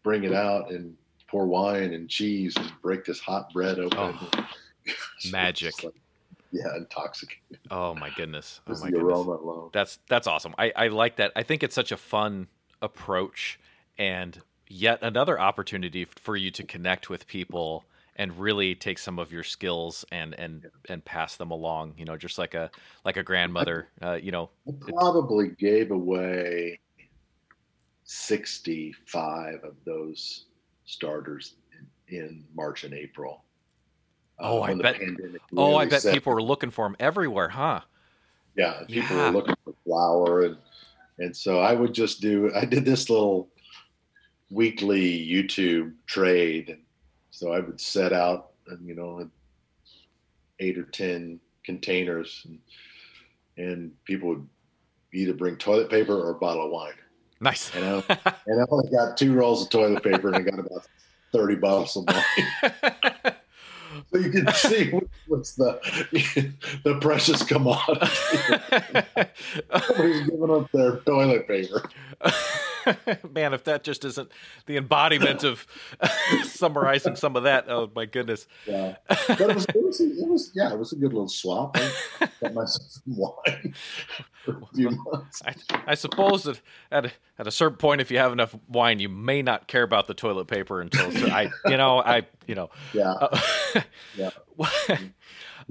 bring it out and pour wine and cheese and break this hot bread open Oh, magic. like- yeah intoxicating Oh my goodness! Oh my goodness! That's that's awesome. I, I like that. I think it's such a fun approach and yet another opportunity for you to connect with people and really take some of your skills and and and pass them along. You know, just like a like a grandmother. Uh, you know, I probably gave away 65 of those starters in, in March and April. uh, Oh, I bet- oh, I bet set people were looking for them everywhere, huh? yeah people Yeah. were looking for flour and and so i would just do i did this little weekly youtube trade and so i would set out you know eight or ten containers and, and people would either bring toilet paper or a bottle of wine Nice. and I, and I only got two rolls of toilet paper and I got about 30 bottles of wine so you can see what's the the precious commodity. Somebody's giving up their toilet paper. Man, if that just isn't the embodiment of summarizing some of that, oh my goodness. Yeah, but it was, it was, it was yeah, it was a good little swap. I got myself some wine for a few months. I, I suppose that at a, at a certain point, if you have enough wine, you may not care about the toilet paper until so I, you know, I, you know, Yeah, uh, yeah.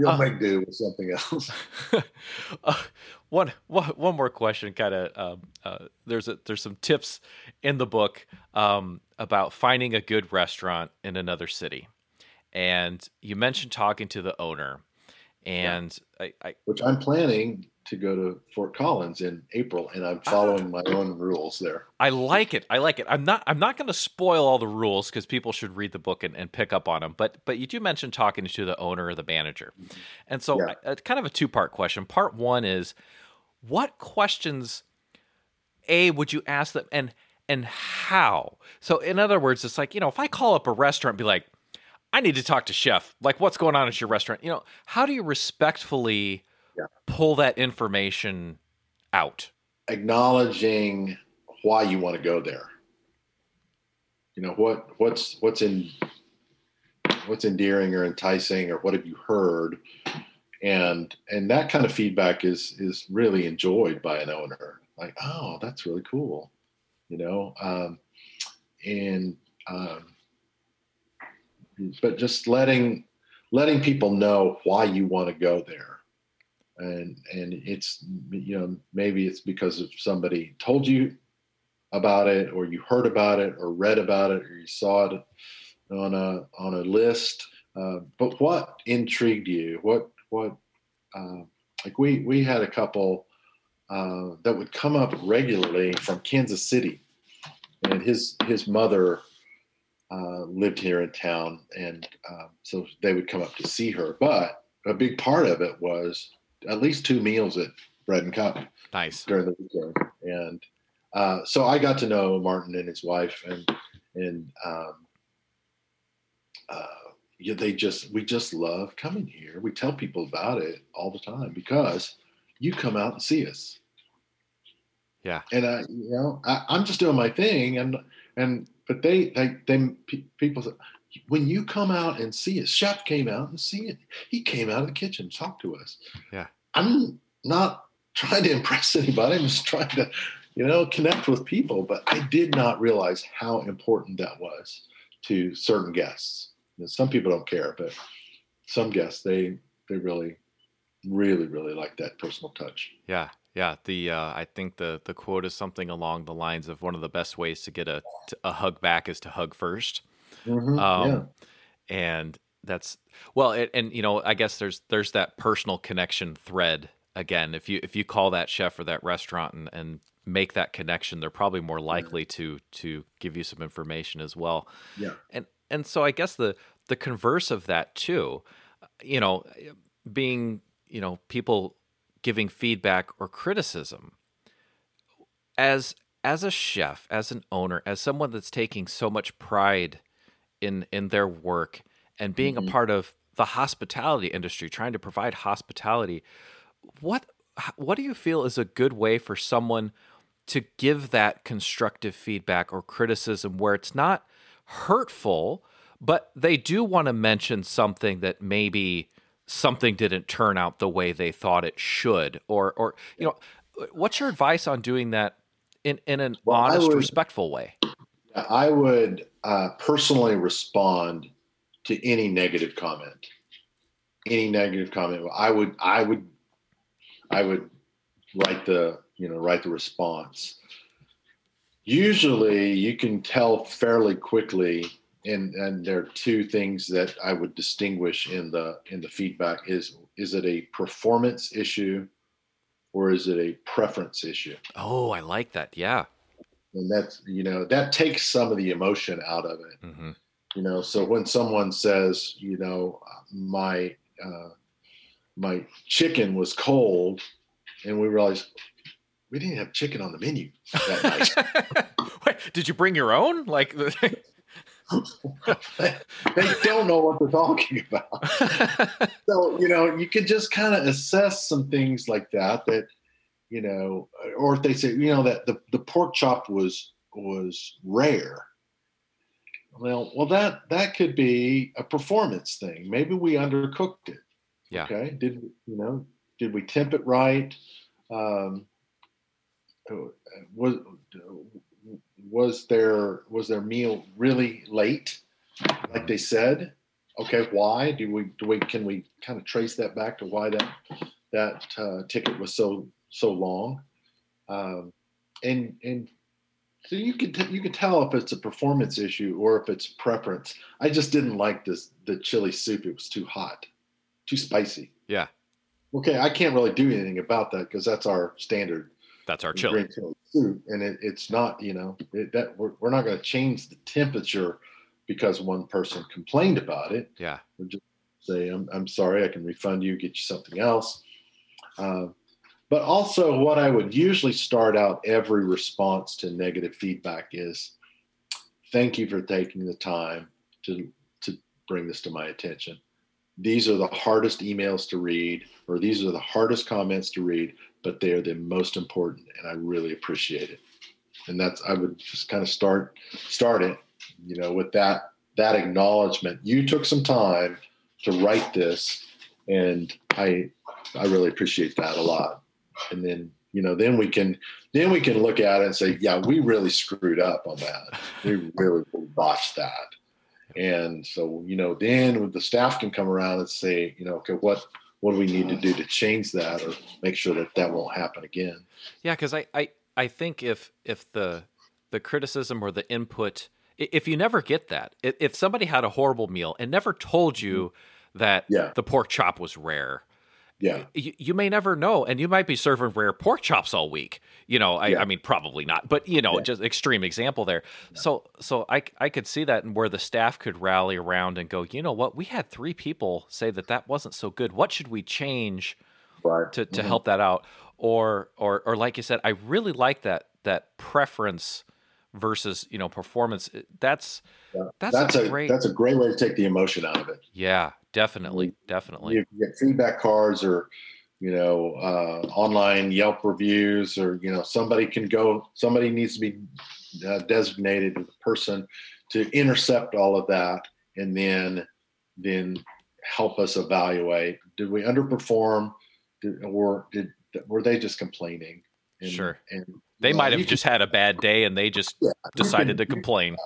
Uh, You'll make do with something else. uh, one, one, one more question. Kind of, um, uh, there's a, there's some tips in the book um, about finding a good restaurant in another city, and you mentioned talking to the owner, and I, I, Which I'm planning to go to Fort Collins in April, and I'm following my own rules there. I like it. I like it. I'm not. I'm not going to spoil all the rules because people should read the book and, and pick up on them. But but you do mention talking to the owner or the manager, and so Yeah. I- uh, kind of a two part question. Part one is, what questions, a would you ask them, and and how? So in other words, it's like you know, if I call up a restaurant, and be like, I need to talk to chef. Like, what's going on at your restaurant? You know, how do you respectfully Yeah. pull that information out? Acknowledging why you want to go there. You know what what's what's in what's endearing or enticing or what have you heard and and that kind of feedback is is really enjoyed by an owner like oh that's really cool you know um, and um, but just letting letting people know why you want to go there and and it's you know maybe it's because of somebody told you about it or you heard about it or read about it or you saw it on a on a list uh, but what intrigued you? What what uh, like we we had a couple uh, that would come up regularly from Kansas City. And his his mother uh, lived here in town and uh, so they would come up to see her. But a big part of it was at least two meals at Bread and Cup Nice. during the weekend, and uh, so I got to know Martin and his wife, and and um, uh, yeah, they just we just love coming here. We tell people about it all the time because you come out and see us. Yeah. and I, you know, I, I'm just doing my thing, and and but they they they pe- people. When you come out and see it, Chef came out and see it. He came out of the kitchen, talked to us. Yeah. I'm not trying to impress anybody. I'm just trying to, you know, connect with people. But I did not realize how important that was to certain guests. You know, some people don't care, but some guests they they really, really, really like that personal touch. Yeah, yeah. The uh, I think the the quote is something along the lines of one of the best ways to get a a hug back is to hug 1st Mhm, Um, yeah. and that's well, it, and you know, I guess there's there's that personal connection thread again. If you if you call that chef or that restaurant and and make that connection, they're probably more likely to to give you some information as well. Yeah. and and so I guess the the converse of that too, you know, being you know people giving feedback or criticism as as a chef, as an owner, as someone that's taking so much pride in in their work and being Mhm. a part of the hospitality industry, trying to provide hospitality, what what do you feel is a good way for someone to give that constructive feedback or criticism where it's not hurtful, but they do want to mention something that maybe something didn't turn out the way they thought it should or or you know what's your advice on doing that in in an Well, honest would- respectful way I would uh, personally respond to any negative comment. Any negative comment, I would, I would, I would write the, you know, write the response. Usually, you can tell fairly quickly, and and there are two things that I would distinguish in the in the feedback is is it a performance issue, or is it a preference issue? oh i like that yeah and that's you know that takes some of the emotion out of it hmm you know so when someone says you know my uh, my chicken was cold and we realized we didn't have chicken on the menu that night Wait, did you bring your own like they don't know what they're talking about. so you know, you can just kind of assess some things like that. That you know, or if they say you know that the, the pork chop was was rare. Well, well, that that could be a performance thing. Maybe we undercooked it. Yeah. Okay. Did you know? Did we temp it right? Um, was was their was their meal really late, like they said? Okay, why? Do we do we can we kind of trace that back to why that that uh, ticket was so so long? Um, and and so you can t- you can tell if it's a performance issue or if it's preference. I just didn't like this the chili soup. It was too hot, too spicy. Yeah. Okay, I can't really do anything about that because that's our standard that's our chili. chili soup, and it, it's not you know it, that we're, we're not going to change the temperature because one person complained about it. Yeah. We're just say I'm I'm sorry, I can refund you, get you something else. Uh, but also, what I would usually start out every response to negative feedback is, "Thank you for taking the time to to bring this to my attention. These are the hardest emails to read, or these are the hardest comments to read, but they are the most important, and I really appreciate it." And that's I would just kind of start start it, you know, with that that acknowledgement. You took some time to write this, and I I really appreciate that a lot and then you know then we can then we can look at it and say yeah we really screwed up on that. We really botched that. And so you know then the staff can come around and say you know okay what what do we need to do to change that or make sure that that won't happen again? Yeah because I, I i think if if the the criticism or the input if you never get that if somebody had a horrible meal and never told you mm-hmm. that Yeah. the pork chop was rare yeah. you, you may never know and you might be serving rare pork chops all week. You know i, Yeah. I mean probably not but you know Yeah. just extreme example there. So so I, I could see that and where the staff could rally around and go you know what? We had three people say that that wasn't so good. What should we change right. to, to Mhm. help that out? Or or or like you said i really like that that preference versus you know performance that's Yeah. that's, that's a a great that's a great way to take the emotion out of it. Yeah definitely definitely. you get feedback cards or you know uh, online yelp reviews or you know somebody can go somebody needs to be uh, designated as a person to intercept all of that and then then help us evaluate did we underperform? Did, or did were they just complaining and, Sure. and they you know, might have you can- just had a bad day and they just Yeah, decided to can- you complain.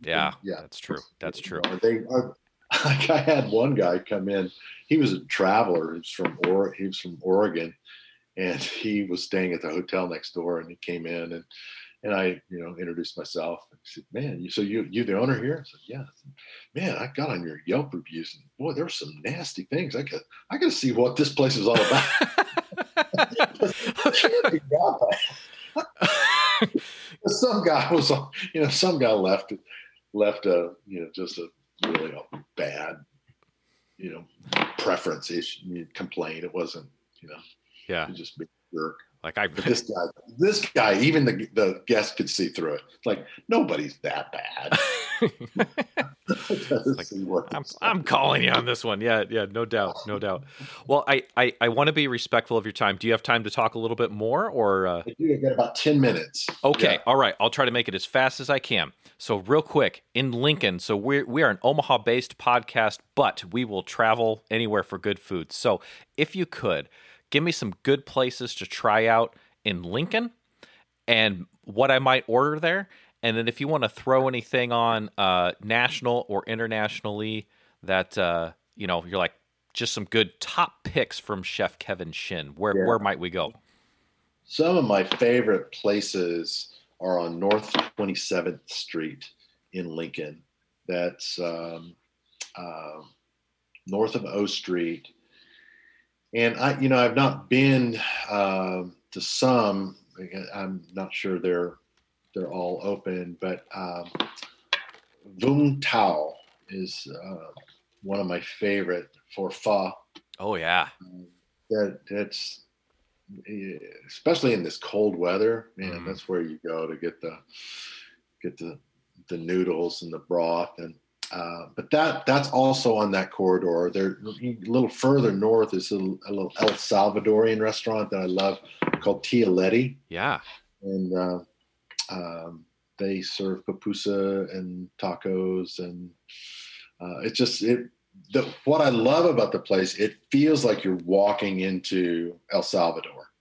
Yeah yeah that's true that's true Are they are, like I had one guy come in. He was a traveler. He was from or he was from Oregon, and he was staying at the hotel next door. And he came in and and I you know introduced myself. And he said, "Man, you so you you the owner here?" I said, "Yeah." I said, Man, I got on your Yelp reviews, and boy, there were some nasty things. I got I got to see what this place is all about. Can't be that bad. some guy was, you know, some guy left left a, you know, just a really a bad, you know, preference issue complaint. It wasn't, you know, yeah just be a jerk. Like i But this guy, this guy, even the the guest could see through it. Like nobody's that bad. Like, I'm, I'm calling you on this one. Yeah, yeah, no doubt, no doubt. Well, I, I, I want to be respectful of your time. Do you have time to talk a little bit more, or uh, I do get about ten minutes. okay? Yeah. All right, I'll try to make it as fast as I can. So, real quick, in Lincoln. So we're we are an Omaha-based podcast, but we will travel anywhere for good food. So, if you could give me some good places to try out in Lincoln, and what I might order there. And then if you want to throw anything on uh, national or internationally that uh, you know you're like just some good top picks from Chef Kevin Shinn. Where Yeah. where might we go? Some of my favorite places are on North 27th Street in Lincoln. That's um, uh, north of O Street. And I, you know, I've not been um to some. I'm not sure they're they're all open, but um, Vung Tau is uh, one of my favorite for pho Oh yeah, that that's especially in this cold weather man Mhm. that's where you go to get the get the the noodles and the broth and uh, but that that's also on that corridor. There, a little further north is a, a, little El Salvadorian restaurant that I love called Tia Letty. Yeah, and uh, um, they serve pupusa and tacos, and uh, it just it. The, what I love about the place, it feels like you're walking into El Salvador.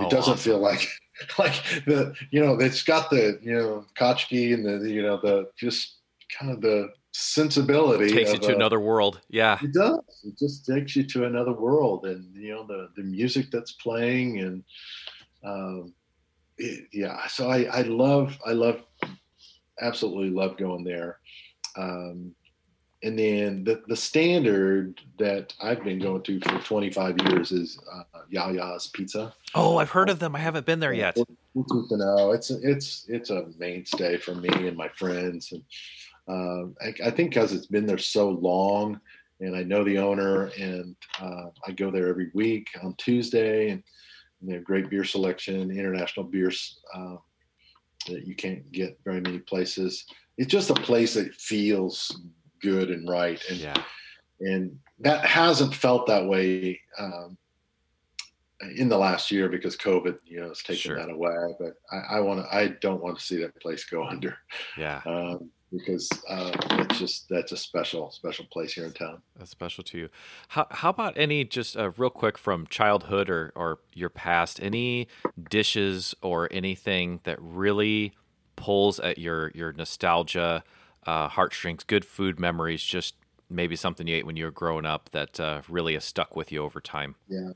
It oh, doesn't awesome. feel like like the you know it's got the you know kachki and the you know the just kind of the sensibility takes you to a, another world yeah it does it just takes you to another world and you know the the music that's playing and um it, yeah so i i love i love absolutely love going there um and then the, the standard that I've been going to for 25 years is uh, Yia Yia's Pizza. Oh, I've heard of them. I haven't been there yet. No, it's it's it's a mainstay for me and my friends, and um, I, I, think because it's been there so long, and I know the owner, and uh, I go there every week on Tuesday, and, and they have great beer selection, international beers uh, that you can't get very many places. It's just a place that feels good and right, and yeah. and that hasn't felt that way. Um, in the last year because COVID, you know, has taken sure. that away. But I, I want to, I don't want to see that place go under. Yeah. Um, because uh, it's just that's a special special place here in town. That's special to you. How how about any just uh, real quick from childhood or or your past? Any dishes or anything that really pulls at your your nostalgia uh, heartstrings? Good food memories, just maybe something you ate when you were growing up that uh, really has stuck with you over time. Yeah.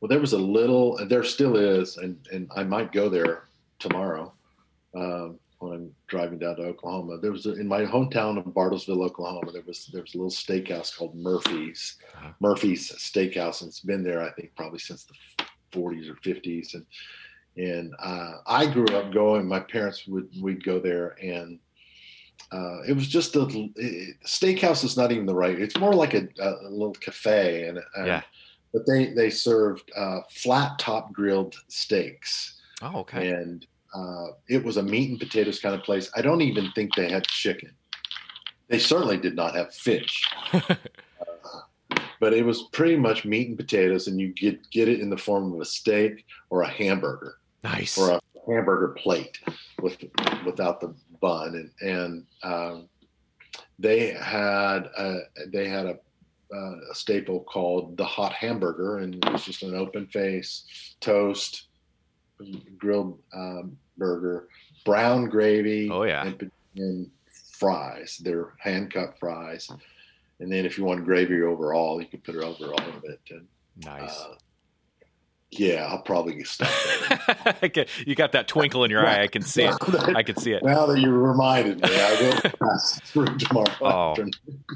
Well, there was a little, there still is, and and I might go there tomorrow. Um, when I'm driving down to Oklahoma. There was a, in my hometown of Bartlesville, Oklahoma. There was there was a little steakhouse called Murphy's, uh-huh. Murphy's Steakhouse, and it's been there I think probably since the 40s or 50s. And and uh, I grew up going. My parents would we'd go there, and uh, it was just a it, steakhouse is not even the right. It's more like a, a little cafe, and, and yeah. But they they served uh, flat top grilled steaks. Oh, okay. And uh, it was a meat and potatoes kind of place. I don't even think they had chicken. They certainly did not have fish. uh, but it was pretty much meat and potatoes, and you get get it in the form of a steak or a hamburger. Nice. Or a hamburger plate with without the bun, and and um, they had a, they had a, uh, a staple called the hot hamburger, and it was just an open face toast grilled um, burger, brown gravy. Oh yeah, and, and fries. They're hand cut fries, and then if you want gravy overall, you can put it over all of it. And, nice. Uh, yeah, I'll probably stop there. Okay, you got that twinkle in your eye. I can see it. I can see it. Now that you reminded me, I will pass through tomorrow. Oh,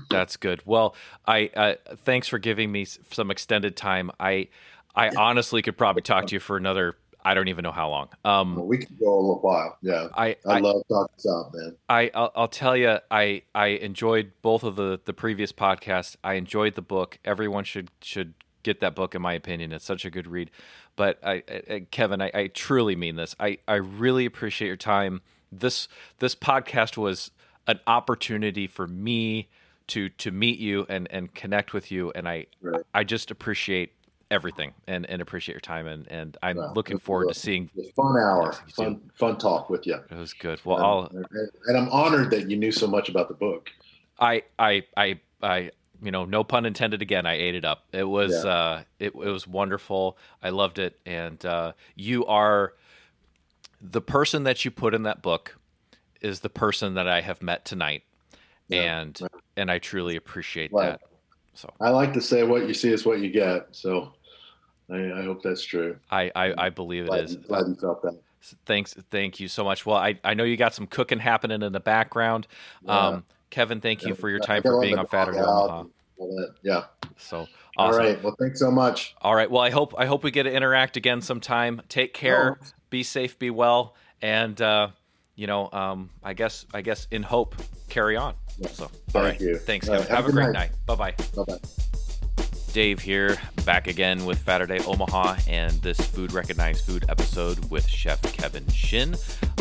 that's good. Well, I uh, thanks for giving me some extended time. I I honestly could probably talk to you for another I don't even know how long. Um, well, we can go a little while. Yeah, I I, I love talking South, man. I I'll, I'll, tell you, I I enjoyed both of the the previous podcasts. I enjoyed the book. Everyone should should get that book, in my opinion. It's such a good read. But I, I Kevin, I, I truly mean this. I I really appreciate your time. This this podcast was an opportunity for me to to meet you and and connect with you, and I right. I just appreciate everything and, and appreciate your time and, and I'm looking forward to seeing fun hour, fun fun talk with you. It was good. Well, I'll, and, I'm honored that you knew so much about the book. I I I I you know no pun intended again. I ate it up. It was yeah. uh it, it was wonderful. I loved it, and uh, you are the person that you put in that book is the person that I have met tonight, yeah. and right. and I truly appreciate that. So I like to say, "What you see is what you get." So I, I hope that's true. I, I, I believe glad, it is. Glad you felt that. Thanks, thank you so much. Well, I, I know you got some cooking happening in the background. Yeah. Um, Kevin, thank you for your time for being on Fatter Omaha. Yeah. So awesome. all right. Well, thanks so much. All right. Well, I hope I hope we get to interact again sometime. Take care. Oh. Be safe. Be well. And uh, you know, um, I guess I guess in hope, carry on. Yeah. So, Thank all right. you. Thanks, Kevin. Have, have, a great night. night. Bye bye. Bye bye. Dave here, back again with Fatterday Omaha and this Food Recognized Food episode with Chef Kevin Shinn.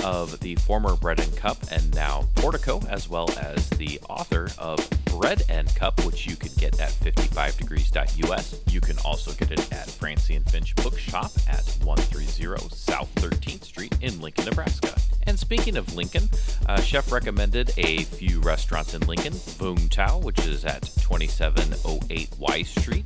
of the former Bread and Cup and now Portico, as well as the author of Bread and Cup, which you can get at 55degrees.us. You can also get it at Francie and Finch Bookshop at 130 South 13th Street in Lincoln, Nebraska. And speaking of Lincoln, uh, Chef recommended a few restaurants in Lincoln Tao, which is at 2708 Y Street,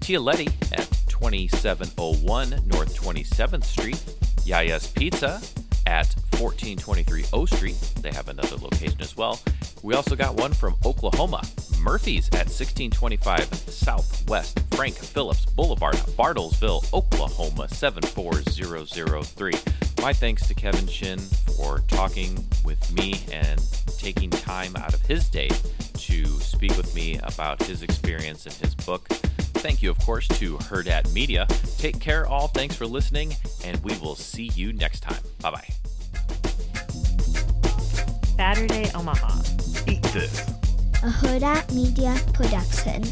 Tia Letty at 2701 North 27th Street, Yia Yia's Pizza at 1423 O Street. They have another location as well. We also got one from Oklahoma, Murphy's at 1625 Southwest Frank Phillips Boulevard, Bartlesville, Oklahoma 74003. My thanks to Kevin Shinn for talking with me and taking time out of his day to speak with me about his experience and his book. Thank you, of course, to Hurrdat Media. Take care, all. Thanks for listening, and we will see you next time. Bye bye. Saturday Omaha. Eat this. a Hurrdat Media Production.